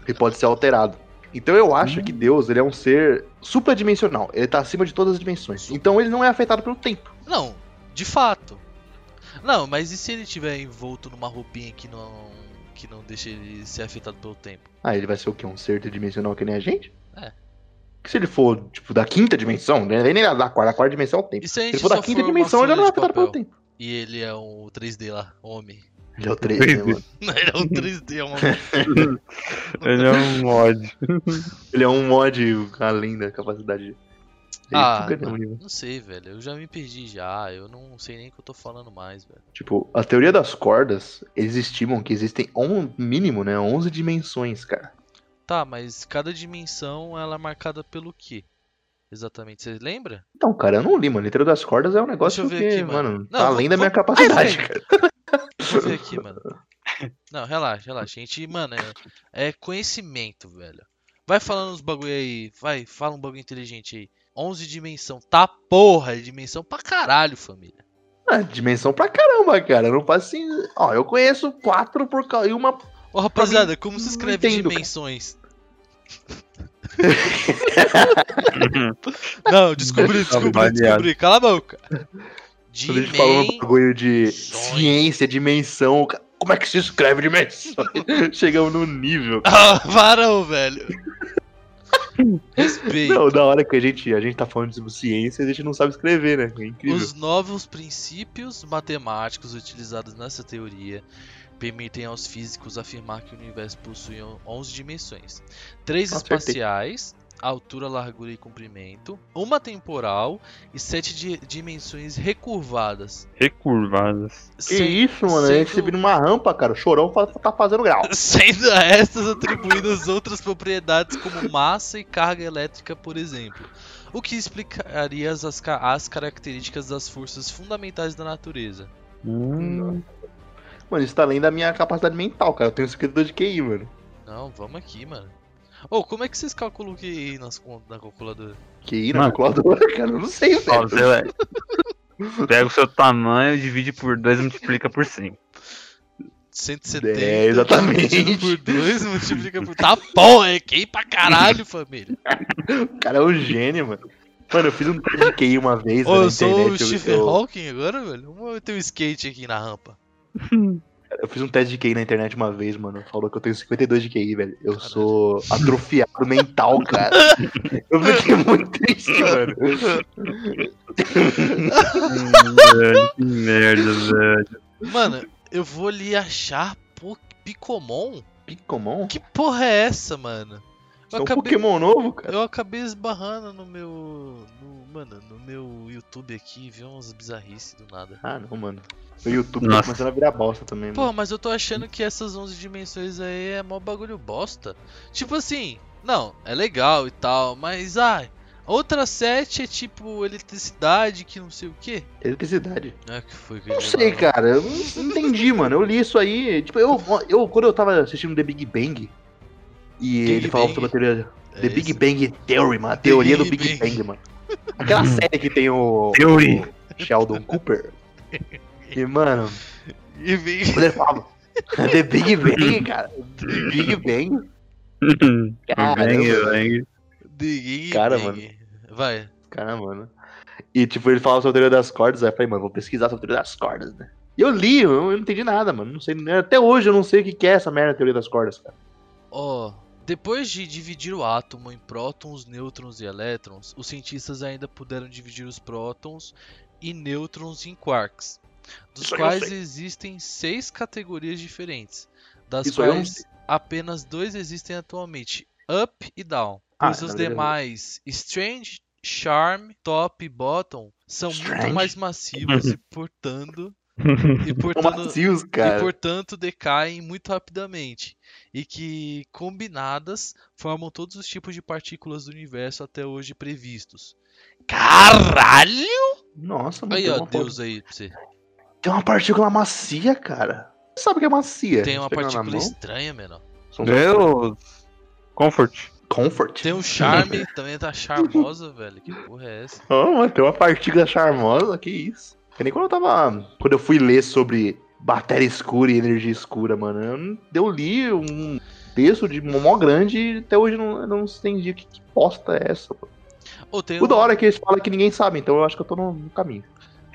que pode ser alterado. Então eu acho que Deus ele é um ser supradimensional. Ele tá acima de todas as dimensões. Então ele não é afetado pelo tempo. Não, de fato. Não, mas e se ele tiver envolto numa roupinha que não que não deixa ele ser afetado pelo tempo? Ah, ele vai ser o quê? Um ser tridimensional que nem a gente? É. Que se ele for, tipo, da quinta dimensão, né? nem da quarta, a quarta dimensão é o tempo. E se a Se gente ele for da quinta dimensão, ele já não é afetado pelo tempo. E ele é um 3D lá, homem. Ele é o 3, né, mano? ele é um 3D, é uma... Ele é um mod. Ele é um mod além da capacidade. Ele Ah, fuga, o universo. não sei, velho. Eu já me perdi já. Eu não sei nem o que eu tô falando mais, velho. Tipo, a teoria das cordas, eles estimam que existem, um mínimo, né, 11 dimensões, cara. Tá, mas cada dimensão ela é marcada pelo quê? Exatamente, você lembra? Então, cara, eu não li, mano. A teoria das cordas é um negócio Deixa eu ver que, aqui, mano. mano, Não, tá além da minha capacidade, Ai, cara. Vou ver aqui, mano. Não, relaxa, relaxa. A gente, mano, é, é conhecimento, velho. Vai falando uns bagulho aí. Vai, fala um bagulho inteligente aí. 11 dimensão. Tá porra, é dimensão pra caralho, família. Ah, dimensão pra caramba, cara. Eu não faço assim. Ó, eu conheço quatro por causa. E uma. Ô, rapaziada, como se escreve entendo, cara. dimensões? Não, descobri, descobri, descobri. Cala a boca. Quando a gente fala um bagulho de ciência, dimensão. como é que se escreve dimensões? Chegamos no nível. Ah, para, ô, velho. Respeito. Não, da hora que a gente, a gente tá falando de ciência, a gente não sabe escrever, né? É incrível. Os novos princípios matemáticos utilizados nessa teoria permitem aos físicos afirmar que o universo possui 11 dimensões: três Acertei. espaciais, altura, largura e comprimento, uma temporal e sete di- dimensões recurvadas. Recurvadas. Que Sem- isso, mano? A gente se sendo- vira numa rampa, cara. O chorão tá fazendo grau. Sendo a estas atribuídas outras propriedades como massa e carga elétrica, por exemplo. O que explicaria as, ca- as características das forças fundamentais da natureza. Hum, Mano, isso tá além da minha capacidade mental, cara. Eu tenho 52 de QI, mano. Não, vamos aqui, mano. Ô, como é que vocês calculam o QI nas, con- na calculadora? QI na calculadora, cara. Eu não sei, ó, velho. você vai- Pega o seu tamanho, divide por 2 e multiplica por 5. 170 É, exatamente. por 2 multiplica por. Tá bom, é QI pra caralho, família. O cara é um gênio, mano. Mano, eu fiz um teste de QI uma vez Ô, eu sou o internet. Stephen eu, Hawking agora, velho? Vamos ter um skate aqui na rampa. eu fiz um teste de QI na internet uma vez, mano. Falou que eu tenho 52 de QI, velho. Eu sou atrofiado mental, cara. Eu fiquei muito triste, mano. Que merda, velho. Mano, eu vou ali achar Picomon? Picomon? Que porra é essa, mano? É Eu um acabei, Pokémon novo, cara. eu acabei esbarrando no meu. No, mano, no meu YouTube aqui, vi umas bizarrices do nada. Ah, não, mano. O YouTube tá Nossa. começando a virar bosta também, Pô, mano. mas eu tô achando que essas 11 dimensões aí é mó bagulho bosta. Tipo assim, não, é legal e tal, mas ai, outra 7 é tipo eletricidade que não sei o que. Eletricidade. É que foi que Não eu sei, falava. cara. Eu não entendi, mano. Eu li isso aí. Tipo, eu, eu quando eu tava assistindo The Big Bang. E Big ele falava Bang. sobre a teoria. É The Big isso. Bang Theory, mano. A teoria do Big Big Bang. Bang, mano. Aquela série que tem o. Theory. o Sheldon Cooper. E, mano, E vem. quando ele falava. The Big Bang, cara. The Big Bang. Caramba. Bang, bang. Big Cara, Bang. Vai. Cara, mano. E, tipo, ele falava sobre a teoria das cordas. Aí eu falei, mano, vou pesquisar sobre a teoria das cordas, né? E eu li, eu não entendi nada, mano. Não sei, até hoje eu não sei o que é essa merda da teoria das cordas, cara. Ó, depois de dividir o átomo em prótons, nêutrons e elétrons, os cientistas ainda puderam dividir os prótons e nêutrons em quarks, dos Isso quais existem seis categorias diferentes, das Isso quais apenas dois existem atualmente, up e down. Ah, Pois os não, beleza. demais, strange, charm, top e bottom, são muito Strange? mais massivos e portanto e São portanto macios, e portanto decaem muito rapidamente, e que combinadas formam todos os tipos de partículas do universo até hoje previstos. Caralho! Nossa, mano. Aí, ó, Deus aí pra você. tem uma partícula macia, cara. Você sabe o que é macia? Tem uma partícula estranha, menor. Meu. Comfort. Comfort. Tem um charme, também tá charmosa, velho. Que porra é essa? Oh, mano, tem uma partícula charmosa, que isso. Que nem quando eu tava. Quando eu fui ler sobre matéria escura e energia escura, mano. Eu, li um texto de mó grande e até hoje eu não, não entendi que, que bosta é essa. Mano. Ô, tem O da hora é que eles falam que ninguém sabe, então eu acho que eu tô no, no caminho.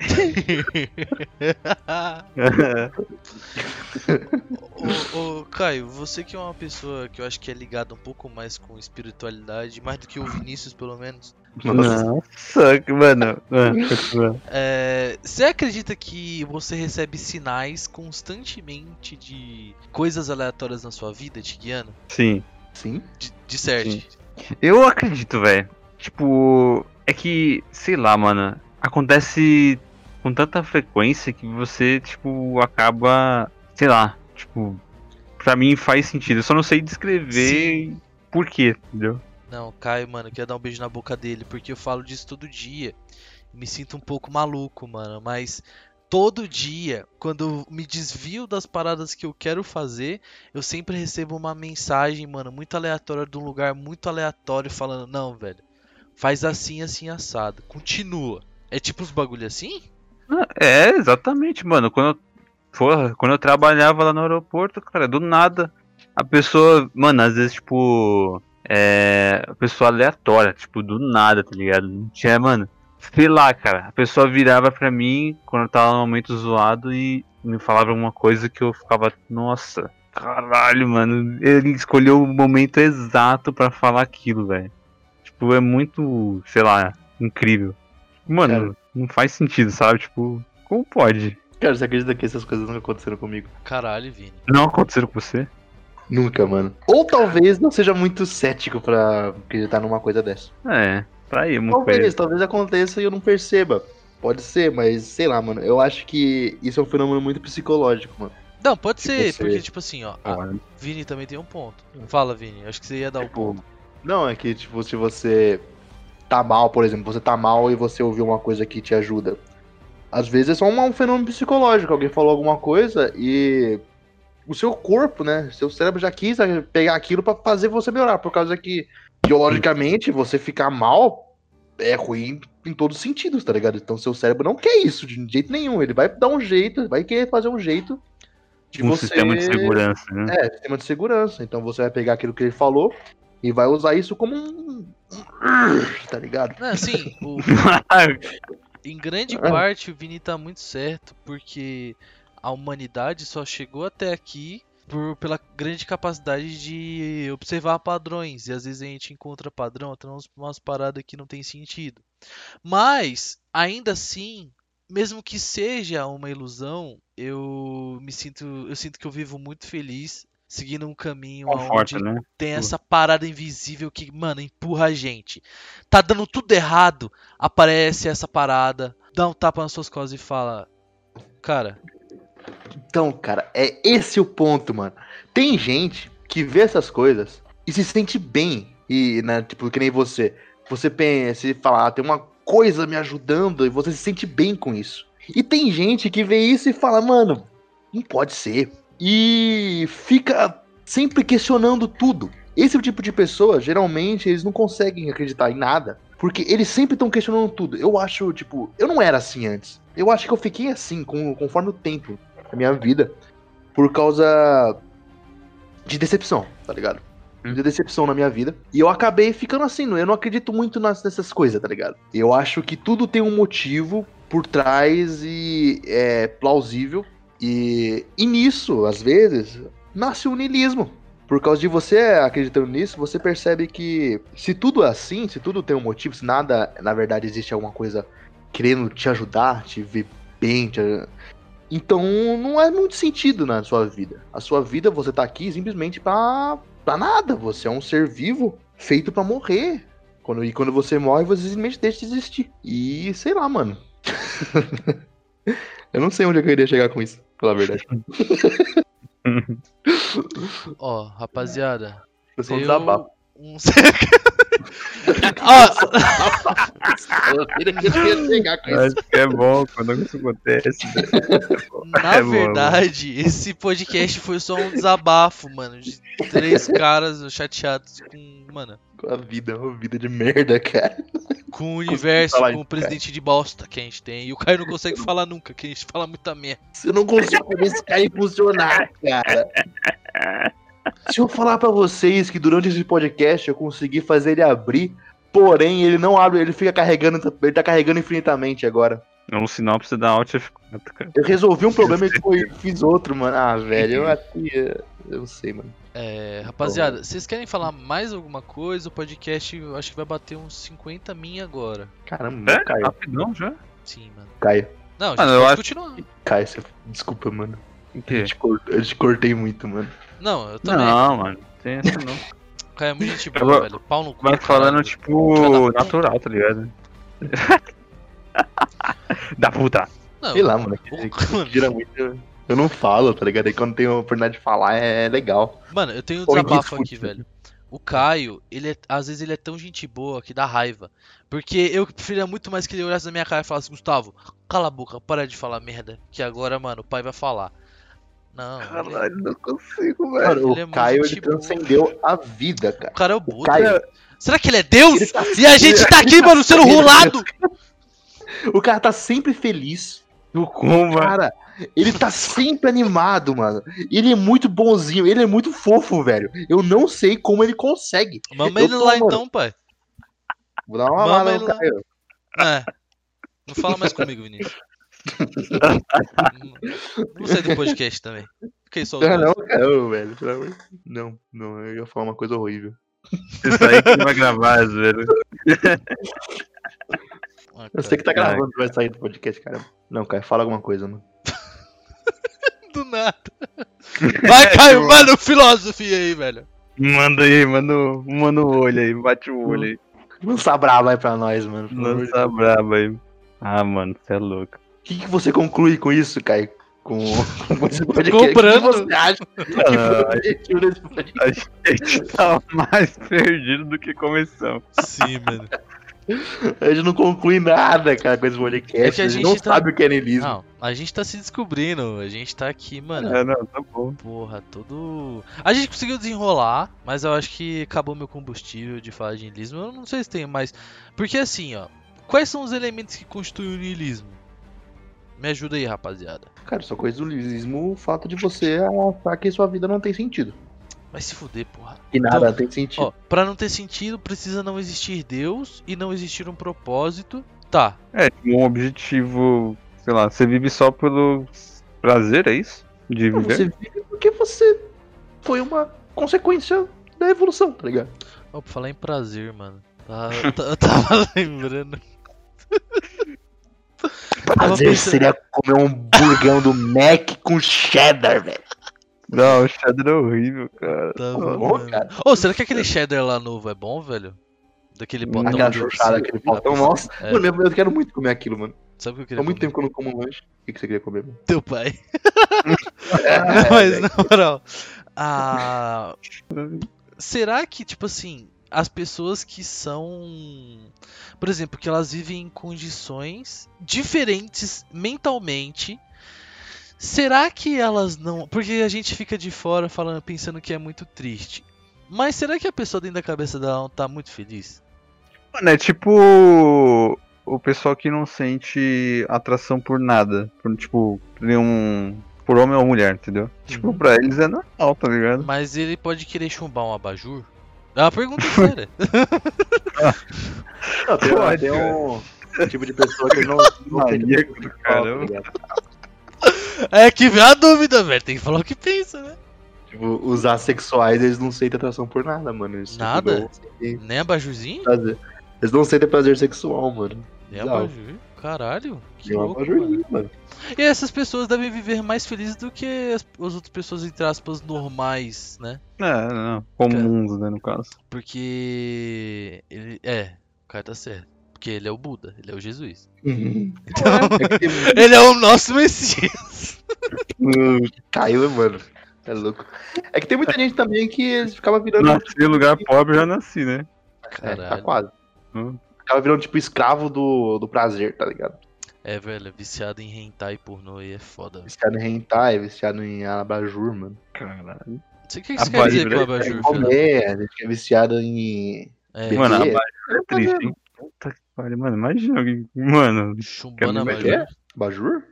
ô, ô, Caio, você que é uma pessoa que eu acho que é ligada um pouco mais com espiritualidade, mais do que o Vinícius, pelo menos. Nossa, que mano. É, você acredita que você recebe sinais constantemente de coisas aleatórias na sua vida te guiando? Sim. Sim? De, de certo. Sim. Eu acredito, velho. Tipo, é que, sei lá, mano, acontece com tanta frequência que você, tipo, acaba, sei lá, tipo, pra mim faz sentido. Eu só não sei descrever por quê, entendeu? Não, Caio, mano, eu queria dar um beijo na boca dele, porque eu falo disso todo dia. Me sinto um pouco maluco, mano, mas todo dia, quando eu me desvio das paradas que eu quero fazer, eu sempre recebo uma mensagem, mano, muito aleatória de um lugar muito aleatório falando: "Não, velho, faz assim, assim assado. Continua". É tipo uns bagulho assim? É, exatamente, mano. Quando eu, porra, quando eu trabalhava lá no aeroporto, cara, do nada, a pessoa, mano, às vezes, tipo, é, a pessoa aleatória, tipo, do nada, tá ligado? Não tinha, mano, sei lá, cara, a pessoa virava pra mim quando eu tava no momento zoado e me falava alguma coisa que eu ficava, nossa, caralho, mano. Ele escolheu o momento exato pra falar aquilo, velho. Tipo, é muito, sei lá, incrível. Mano, Cara. não faz sentido, sabe? Tipo, como pode? Cara, você acredita que essas coisas nunca aconteceram comigo? Caralho, Vini. Não aconteceram com você? Nunca, mano. Ou talvez não seja muito cético pra acreditar numa coisa dessa. É, pra ir muito Talvez, perto. talvez aconteça e eu não perceba. Pode ser, mas sei lá, mano. Eu acho que isso é um fenômeno muito psicológico, mano. Não, pode Tipo, ser, você- porque, tipo assim, ó. a- Olha, Vini também tem um ponto. Fala, Vini. Acho que você ia dar o Tipo, ponto. Não, é que, tipo, se você tá mal, por exemplo, você tá mal e você ouviu uma coisa que te ajuda. Às vezes é só um, um fenômeno psicológico. Alguém falou alguma coisa e o seu corpo, né? Seu cérebro já quis pegar aquilo pra fazer você melhorar. Por causa que, biologicamente, você ficar mal é ruim em todos os sentidos, tá ligado? Então seu cérebro não quer isso de jeito nenhum. Ele vai dar um jeito, vai querer fazer um jeito de um você. sistema de segurança, né? É, sistema de segurança. Então você vai pegar aquilo que ele falou e vai usar isso como um. Tá ligado? Não, assim, o, em grande parte o Vini tá muito certo, porque a humanidade só chegou até aqui por, pela grande capacidade de observar padrões. E às vezes a gente encontra padrão, até umas, umas paradas que não tem sentido. Mas, ainda assim, mesmo que seja uma ilusão, eu me sinto. Eu sinto que eu vivo muito feliz. Seguindo um caminho Conforta, onde né? tem essa parada invisível que, mano, empurra a gente. Tá dando tudo errado, aparece essa parada, dá um tapa nas suas costas e fala: Cara, Então, cara, é esse o ponto, mano. Tem gente que vê essas coisas e se sente bem. E, né, tipo, que nem você. Você pensa e fala, ah, tem uma coisa me ajudando e você se sente bem com isso. E tem gente que vê isso e fala, mano, não pode ser. E fica sempre questionando tudo. Esse tipo de pessoa, geralmente, eles não conseguem acreditar em nada. Porque eles sempre estão questionando tudo. Eu acho, tipo, eu não era assim antes. Eu acho que eu fiquei assim com, conforme o tempo da minha vida. Por causa de decepção, tá ligado? De decepção na minha vida. E eu acabei ficando assim, eu não acredito muito nas, nessas coisas, tá ligado? Eu acho que tudo tem um motivo por trás e é plausível. E, e nisso, às vezes, nasce o niilismo. Por causa de você acreditando nisso, você percebe que se tudo é assim, se tudo tem um motivo, se nada, na verdade, existe alguma coisa querendo te ajudar, te ver bem, te... então não é muito sentido na sua vida. A sua vida, você tá aqui simplesmente pra, pra nada. Você é um ser vivo feito pra morrer. Quando, e quando você morre, você simplesmente deixa de existir. E sei lá, mano. eu não sei onde eu queria chegar com isso, pela verdade. ó, rapaziada. Eu sou um desabafo. um-. Acho que é bom quando isso acontece. na É bom, verdade, esse podcast foi só um desabafo, mano. De três caras chateados com. Mano. Com a vida, uma vida de merda, cara. Com o universo, com o presidente de bosta que a gente tem. E o Caio não consegue falar nunca, que a gente fala muita merda. Eu não consigo fazer esse cara funcionar, cara. Se eu falar pra vocês que durante esse podcast eu consegui fazer ele abrir, porém ele não abre, ele fica carregando, ele tá carregando infinitamente agora. É um sinal pra você dar Alt F4, cara. Eu resolvi um problema e fiz outro, mano. Ah, velho, eu aqui, eu não sei, mano. É, rapaziada, vocês querem falar mais alguma coisa? O podcast eu acho que vai bater uns 50 min agora. Caramba, É? Caio, Rapidão já? Sim, mano. Caio, Não, a gente acho- continuar. Caio, você... desculpa, mano. Eu te, cort- eu te cortei muito, mano. Não, eu também. Não, mano. Tem essa não. Caio é muito gente boa, velho. Pau no cu. Mas caralho. falando, Filha tipo, natural, tá ligado? da puta. Não, Sei lá, mano. que- mano, que gira muito. Eu não falo, tá ligado? Aí quando tem a oportunidade de falar é legal. Mano, eu tenho um desabafo aqui, velho. O Caio, ele é, às vezes ele é tão gente boa que dá raiva. Porque eu preferia muito mais que ele olhasse na minha cara e falasse, Gustavo, cala a boca, para de falar merda. Que agora, mano, o pai vai falar. Não, ele é- não consigo, velho. ele é o Caio, muito ele boa. transcendeu a vida, cara. o cara é o Buda. Caio, Será que ele é Deus? Ele tá E a gente tá aqui, mano, sendo Ele- rolado? o cara tá sempre feliz. Do Kumba. Cara, ele tá sempre animado, mano. Ele é muito bonzinho, ele é muito fofo, velho. Eu não sei como ele consegue. Mama Eu ele tô, lá mano. então, pai. Vou dar uma ele no lá. Caio. É. Não fala mais comigo, Vinícius. Não sei do podcast também. Fiquei só Não, não, ô, velho. Não, não, eu ia falar uma coisa horrível. Isso aí que vai gravar, velho. Ah, Eu sei que tá Cara. gravando, vai sair do podcast, cara. Não, cara, fala alguma coisa, mano. Do nada. Vai, Caio, manda o filósofo aí, velho. Manda aí, manda, o- manda o olho aí, bate o olho aí. Lança brava aí pra nós, mano. Lança braba aí. Ah, mano, você é louco. O que, que você conclui com isso, Caio? Com, com esse podcast? Comprando. O que você acha que foi o Ah, a gente tá mais perdido do que começamos. Sim, mano. A gente não conclui nada, cara, com esse podcast. É que a a, gente gente não tá- sabe o que é niilismo. Não, a gente tá se descobrindo. A gente tá aqui, mano. É, não, tá bom. Porra, todo. A gente conseguiu desenrolar, mas eu acho que acabou meu combustível de falar de niilismo. Eu não sei se tem mais. Porque assim, ó. Quais são os elementos que constituem o niilismo? Me ajuda aí, rapaziada. Cara, só coisa do niilismo o fato de você achar que sua vida não tem sentido. Vai se fuder, porra. Que nada Então, tem sentido. Ó, pra não ter sentido, precisa não existir Deus e não existir um propósito. Tá. É, um objetivo, sei lá, você vive só pelo prazer, é isso? De Não, viver? você vive porque você foi uma consequência da evolução, tá ligado? Ó, pra falar em prazer, mano. Tá, tá- eu tava lembrando. Prazer pensando- seria comer um burgão do Mac com cheddar, velho. Não, o Shadow é horrível, cara. Tava, bom, cara. Ô, será que aquele cheddar lá novo é bom, velho? Daquele potão. Aquela de- chuchada, aquele potão. Nossa, É. mano, eu quero muito comer aquilo, mano. Sabe o que eu queria Há muito comer? tempo que eu não como um lanche. O que que você queria comer, mano? Teu pai. É, Não, mas na moral. Ah, será que, tipo assim, as pessoas que são. Por exemplo, que elas vivem em condições diferentes mentalmente. Será que elas não. Porque a gente fica de fora falando, pensando que é muito triste. Mas será que a pessoa dentro da cabeça dela não tá muito feliz? Mano, é tipo o pessoal que não sente atração por nada. Por, tipo, nenhum. Por homem ou mulher, entendeu? Tipo, pra eles é normal, tá ligado? Mas ele pode querer chumbar um abajur? É uma pergunta séria. Não, tem, Pode, tem um tipo de pessoa que não. não tem Maníaco do caramba. tá ligado? É que vem a dúvida, velho. Tem que falar o que pensa, né? Tipo, os assexuais, eles não sentem atração por nada, mano. Eles Nada? sentem Nem abajurzinho? prazer. Eles não sentem prazer sexual, mano. Nem Não. abajur. Caralho. Que um louco, mano. abajurzinho, mano. E essas pessoas devem viver mais felizes do que as, as outras pessoas, entre aspas, normais, né? É, não. Comuns, né, no caso. Porque. Ele, é, o cara tá certo. Porque ele é o Buda, ele é o Jesus. Uhum. Então, É ele é o nosso Messias. Caiu, mano. É louco. É que tem muita gente também que eles ficavam virando. Nasci em lugar pobre, já nasci, né? É, tá Caralho. quase. Hum. Ficava virando tipo escravo do, do prazer, tá ligado? É, velho, viciado em hentai pornô aí é foda. velho. Viciado em hentai, viciado em abajur, mano. Caralho. O que que você quer dizer com Abajur, abajur, filho. Comer, a gente é viciado em. É, Mano, abajur é triste, hein? Puta pariu, mano. Imagina alguém. Mano, chumbando Quer me abajur. é? Abajur?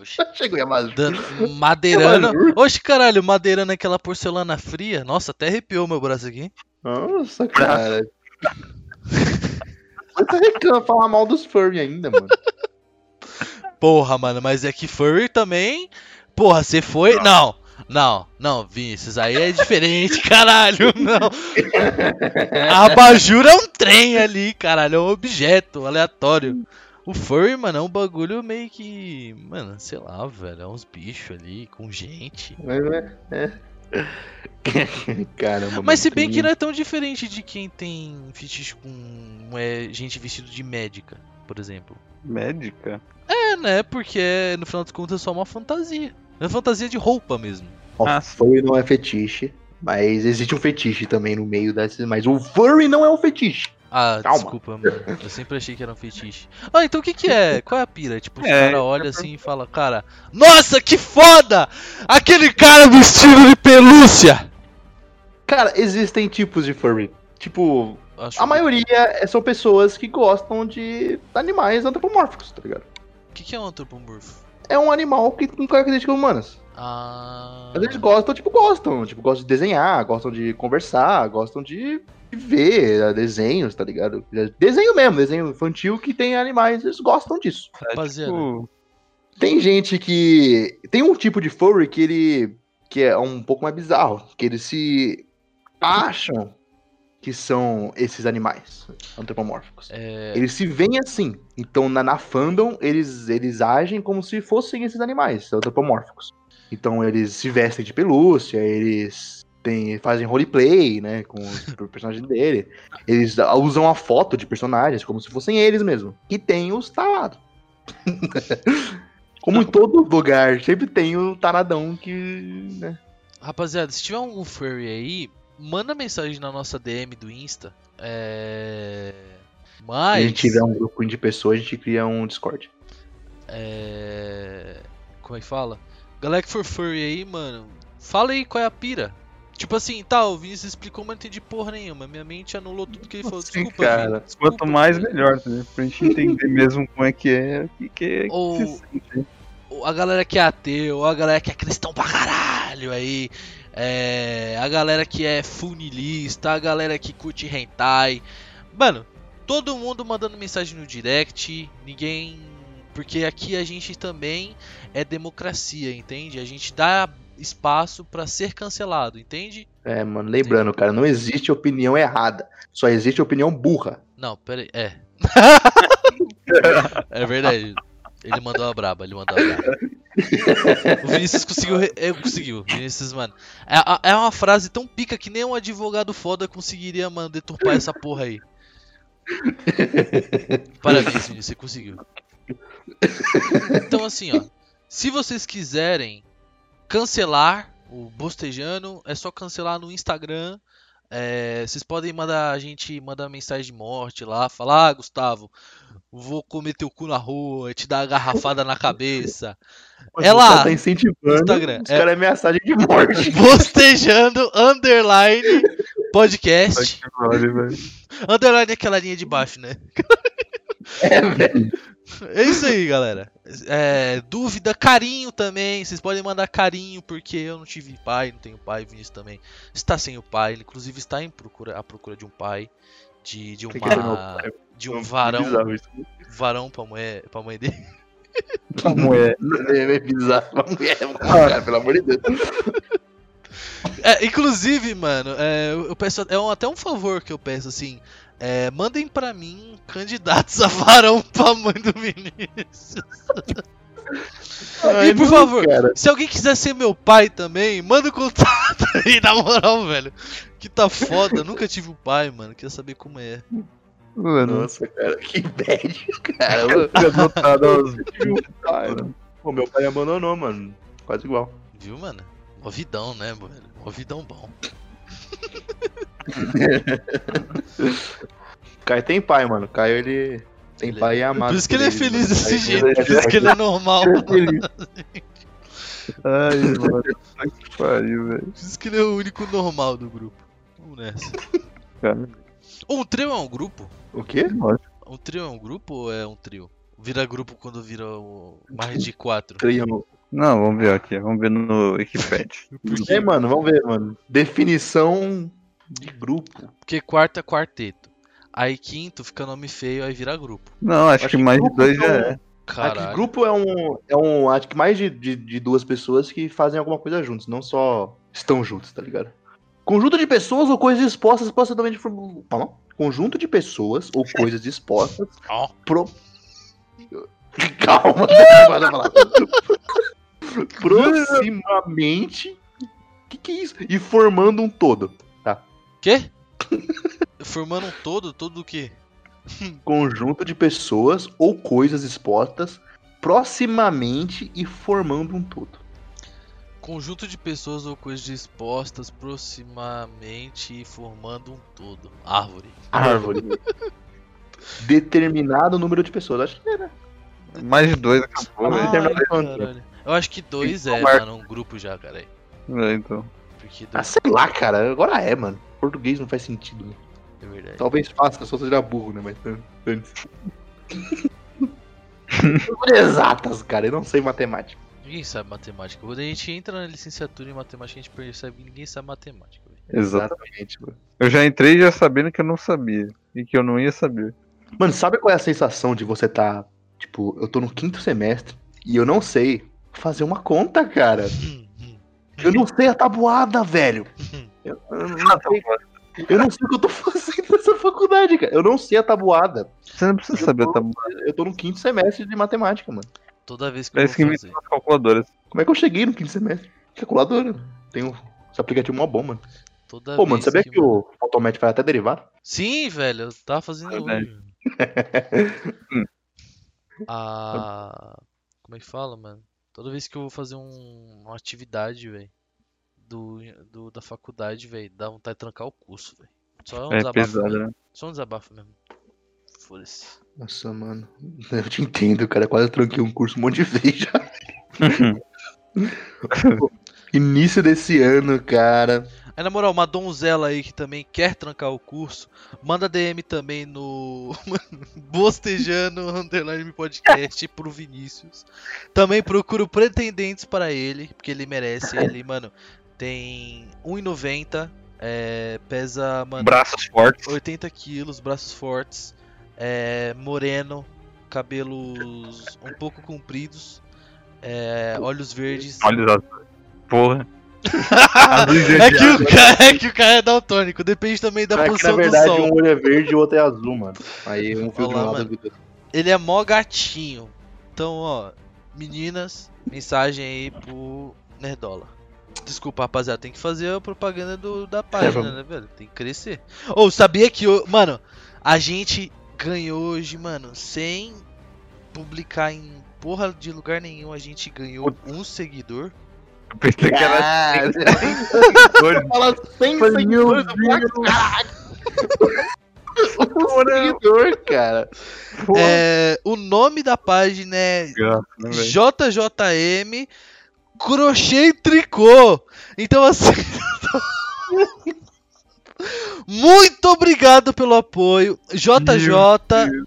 Oxi. Chegou em abajur. Dan- Madeirando. Abajur? Oxe, caralho, madeirando aquela porcelana fria. Nossa, até arrepiou meu braço aqui. Nossa, cara. Você tá reclamando falar mal dos furry ainda, mano. Porra, mano, mas é que furry também. Porra, você foi. Não, não, não, Vinícius, aí é diferente, caralho. Não. A abajur é um trem ali, caralho, é um objeto aleatório. O furry, mano, é um bagulho meio que. Mano, sei lá, velho. É uns bichos ali com gente. Mas, é, é. Caramba, Mas se bem que não é tão diferente de quem tem fetiche com é, gente vestido de médica, por exemplo. médica? É, né? Porque no final das contas é só uma fantasia. É uma fantasia de roupa mesmo. Ó, Ah, furry não é fetiche. Mas existe um fetiche também no meio desses. Mas o furry não é um fetiche. Ah, Calma. desculpa, mano. Eu sempre achei que era um fetiche. Ah, então o que que é? Qual é a pira? Tipo, o É, cara olha assim e fala, cara, nossa, que foda! Aquele cara vestido de pelúcia! Cara, existem tipos de furry. Tipo, Acho a maioria é- são pessoas que gostam de animais antropomórficos, tá ligado? O que que é um antropomorfo? É um animal que com características humanas. Ah. Mas eles gostam, tipo, gostam. Tipo, gostam de desenhar, gostam de conversar, gostam de ver eh, desenhos, tá ligado? Desenho mesmo, desenho infantil que tem animais, eles gostam disso. Rapaziada. Tipo, Tem gente que. Tem um tipo de furry que ele. que é um pouco mais bizarro. Que eles se acham que são esses animais antropomórficos. É, Eles se veem assim. Então, na, na fandom, eles, eles agem como se fossem esses animais antropomórficos. Então, eles se vestem de pelúcia, eles têm, fazem roleplay, né, com os personagens dele. Eles usam a foto de personagens como se fossem eles mesmo. E tem os tarados. como em todo lugar, sempre tem o taradão que, né, Rapaziada, se tiver um furry aí, manda mensagem na nossa DM do Insta. É. Se Mas. a gente tiver um grupo de pessoas, a gente cria um Discord. É. Como é que fala? Galera que for furry aí, mano, fala aí qual é a pira. Tipo assim, tá, o Vinícius explicou, mas não entendi porra nenhuma. Minha mente anulou tudo que ele falou. Sim, Desculpa, cara. Vini, desculpa, Quanto mais, Vini. melhor, né? Pra gente entender mesmo como é que é, o que, que é que Ou- se sente. Ou a galera que é ateu, ou a galera que é cristão pra caralho aí, é, a galera que é funilista, a galera que curte hentai. Mano, todo mundo mandando mensagem no direct, ninguém. Porque aqui a gente também é democracia, entende? A gente dá espaço pra ser cancelado, entende? É, mano, lembrando, cara, não existe opinião errada. Só existe opinião burra. Não, pera aí. É. é verdade. Ele mandou a braba, ele mandou a braba. O Vinícius conseguiu. re- conseguiu. Vinícius, mano. É, é uma frase tão pica que nem um advogado foda conseguiria, mano, deturpar essa porra aí. Parabéns, Vinícius, você conseguiu. Então, assim, ó. Se vocês quiserem cancelar o Bostejano, é só cancelar no Instagram. É, vocês podem mandar a gente mandar mensagem de morte lá, falar, ah, Gustavo, vou comer teu cu na rua, te dar uma garrafada na cabeça. É lá, Tá incentivando Instagram, os é- caras ameaçarem de morte. Bostejando underline podcast. Underline é aquela linha de baixo, né? É, velho. É isso aí, galera. É, dúvida, carinho também. Vocês podem mandar carinho, porque eu não tive pai, não tenho pai. Vinícius também está sem o pai. Ele, inclusive, está em procura, à procura de um pai. De, de uma. pai? De um varão. Varão pra mulher, pra mãe dele. Como é? É bizarro. Uma mulher, cara, pelo amor de Deus. É, inclusive, mano, é, eu eu peço. É um- até um favor que eu peço, assim. É, mandem pra mim candidatos a varão pra mãe do Vinícius. Ai, e por não, favor, cara. se alguém quiser ser meu pai também, manda o contato aí, na moral, velho. Que tá foda, eu nunca tive um pai, mano. Queria saber como é. Mano, Nossa, cara, que bad, cara. Mano. fica adotado aos Ai, Pô, meu pai abandonou, mano. Quase igual. Viu, mano? Mó vidão, né, mano? Mó vidão bom. Caio tem pai, mano. Caio, ele tem Ele- pai e é amado. Por isso que ele é feliz desse jeito, por isso que ele é normal. Ai, mano. Que pariu, velho. Por isso que ele é o único normal do grupo. Vamos nessa. Cara, Um trio é um grupo? O quê? Um trio é um grupo ou é um trio? Vira grupo quando vira o... mais de quatro. Triângulo. Não, vamos ver aqui. Vamos ver no Wikipedia. Por É, mano, vamos ver, mano. Definição de grupo. Porque quarto é quarteto. Aí quinto fica nome feio, aí vira grupo. Não, acho, Acho que que mais de grupo dois já são- é. Acho que Caralho. grupo é um, é um. Acho que mais de, de, de duas pessoas que fazem alguma coisa juntos, não só estão juntos, tá ligado? Conjunto de pessoas ou coisas expostas possivelmente. Calma. Conjunto de pessoas ou coisas expostas pro. Calma, falar. Proximamente. Que que é isso? E formando um todo. Quê? Formando um todo? Todo o quê? Conjunto de pessoas ou coisas expostas proximamente e formando um todo. Conjunto de pessoas ou coisas expostas proximamente formando um todo. Árvore. Árvore. Determinado número de pessoas. Acho que era. Mais de dois acabou, Ah, velho. Ai, quanto? caralho. Eu acho que dois é, Marco. mano, um grupo já, cara. aí. É, então. Porque Ah, dois sei lá, cara. Agora é, mano. Português não faz sentido. Né? é verdade. Talvez faça, só seja burro, né? Mas antes. Exatas, cara. Eu não sei matemática. Ninguém sabe matemática. Quando a gente entra na licenciatura em matemática, a gente percebe que ninguém sabe matemática. Exatamente, mano. Eu já entrei já sabendo que eu não sabia. E que eu não ia saber. Mano, sabe qual é a sensação de você tá. Tipo, eu tô no quinto semestre e eu não sei fazer uma conta, cara. Hum, hum. Eu não sei a tabuada, velho. Eu, eu não, sei, eu não sei o que eu tô fazendo nessa faculdade, cara. Eu não sei a tabuada. Você não precisa saber, tá bom? Eu tô no quinto semestre de matemática, mano. Toda vez que eu Parece que vou me as calculadoras. Como é que eu cheguei no quinto semestre? Calculadora. Tem um, esse aplicativo mó bom, mano. Toda Pô, vez mano, sabia que, mano- o Photomat faz até derivado? Sim, velho, eu tava fazendo Verdade. hoje. Hum. A. Como é que fala, mano? Toda vez que eu vou fazer um- uma atividade, velho, do, do- da faculdade, velho, dá vontade de trancar o curso, velho. Só um É desabafo pesado, mesmo. né? Só um desabafo mesmo. Foda-se. Nossa, mano. Eu te entendo, cara. Quase tranquei um curso um monte de vez já. Início desse ano, cara. Aí, na moral, uma donzela aí que também quer trancar o curso, manda DM também no Bostejando Underline Podcast pro Vinícius. Também procuro pretendentes para ele, porque ele merece. Ele, mano, tem 1,90, é, pesa, mano, Braços fortes. 80 quilos, braços fortes, é, moreno, cabelos um pouco compridos, é, olhos verdes. Olhos azuis. Porra. É que, o cara, é que o cara é daltônico, depende também da É que, na posição verdade, do sol. um olho é verde e o outro é azul, mano. Aí um fio de um lado. Ele é mó gatinho. Então, ó, meninas, mensagem aí pro Nerdola. Desculpa, rapaziada, tem que fazer a propaganda do, da página, vamos. né, velho? Tem que crescer. Ou sabia que, o- mano, a gente ganhou hoje, mano, sem publicar em porra de lugar nenhum, a gente ganhou um seguidor. Eu pensei que era Ah, seguidores. fala 100 Falei, seguidores, eu. Um seguidor, cara. É, o nome da página é né? JJM Crochê e Tricô. Então assim. Muito obrigado pelo apoio. JJM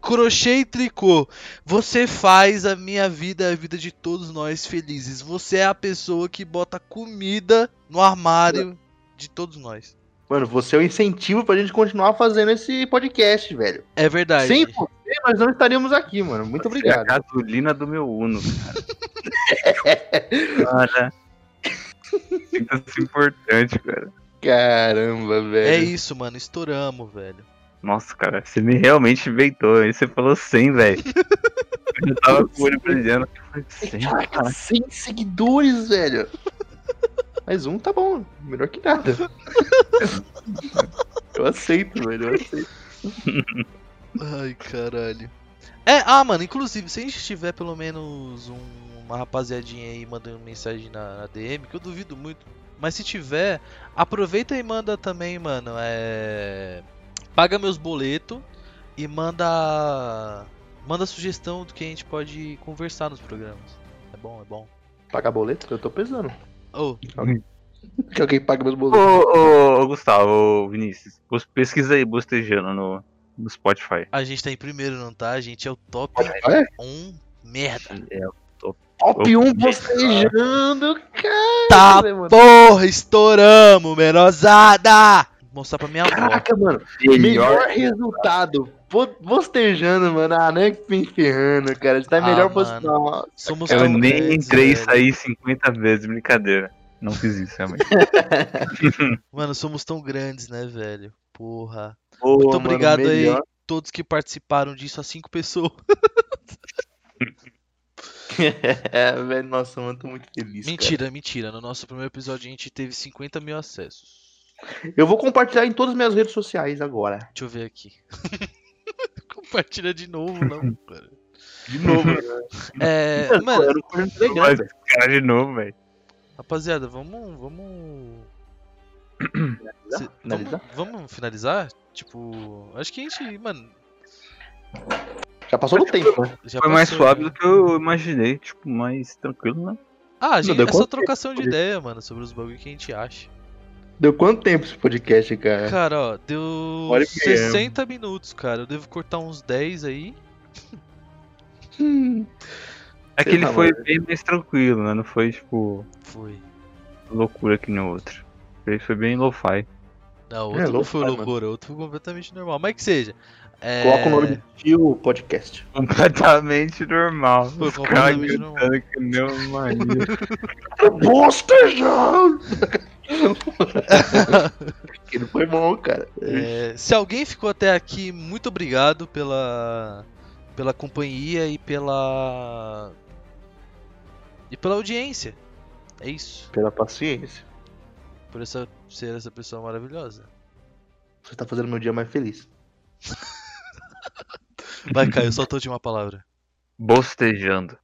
Crochê e Tricô. Você faz a minha vida, a vida de todos nós felizes. Você é a pessoa que bota comida no armário de todos nós. Mano, você é o incentivo pra gente continuar fazendo esse podcast, velho. É verdade. Sem você, nós não estaríamos aqui, mano. Muito Você é a obrigado. gasolina do meu Uno, cara. cara. Sinta-se importante, cara. Caramba, É velho. isso, mano. Estouramos, velho. Nossa, cara, você me realmente inventou. Aí você falou 100, velho. Eu tava com o olho brilhando. Eu falei, 100, Caraca, cara. 100 seguidores, velho. Mas um tá bom, melhor que nada. Eu aceito, velho, eu aceito. Ai, caralho. É, ah, mano, inclusive, se a gente tiver pelo menos um- uma rapaziadinha aí mandando mensagem na, na DM, que eu duvido muito, mas se tiver, aproveita e manda também, mano, é. Paga meus boletos e manda. Manda sugestão do que a gente pode conversar nos programas. É bom, é bom. Pagar boleto? Eu tô pesando. Oh, Que alguém paga meus Ô, boletos. ô, ô, Gustavo, ô, Vinícius, pesquisa aí, bostejando no, no Spotify. a gente tá em primeiro, não tá? A gente é o top É? 1 merda. É, Top 1 Opa. bostejando, cara. Tá mano. porra, estouramos, menosada! Vou mostrar pra minha avó. Caraca, mano. Melhor resultado. Bo- Bostejando, mano. Ah, não é que me ferrando, cara. A gente tá Ah, melhor. Somos Eu nem entrei e saí 50 vezes, brincadeira. Não fiz isso, realmente. Mano, somos tão grandes, né, velho? Porra. Pô, Muito mano, obrigado aí, melhor. todos que participaram disso, as cinco pessoas. é, velho. Nossa, mano, tô muito feliz. cara. Mentira, mentira. No nosso primeiro episódio a gente teve 50 mil acessos. Eu vou compartilhar em todas as minhas redes sociais agora. Deixa eu ver aqui. Compartilha de novo, não, cara. De novo. É, Mano, mano, eu não tô no Telegram, Mas, velho. cara, de novo, velho. rapaziada, vamos. Vamos. Se- Finalizar? vamos, vamos finalizar? Tipo, acho que a gente, mano, Já passou do tempo, né? já Foi mais passou, suave do que eu imaginei, tipo, mais tranquilo, né? Ah, a gente, é quanto trocação de ideia, mano, sobre os bagulho que a gente acha. Deu quanto tempo esse podcast, cara? Cara, ó, deu Hora e meia. 60 minutos, cara. Eu devo cortar uns 10 aí. Hum. É que ele foi mano. bem mais tranquilo, né? Não foi, tipo, Foi. loucura que no outro. Ele foi bem lo-fi. Não, o É, outro não louco, foi loucura, o outro foi completamente normal. Mas que seja. É... Coloca o nome do tio podcast. Completamente normal. Foi Os caras completamente gritando que nem um maníaco. Bostejão! Ele foi bom, cara. É, se alguém ficou até aqui, muito obrigado pela pela companhia e pela e pela audiência. É isso. Pela paciência. Por essa ser essa pessoa maravilhosa. Você tá fazendo meu dia mais feliz. Vai, Caio, solta a última palavra. Bostejando.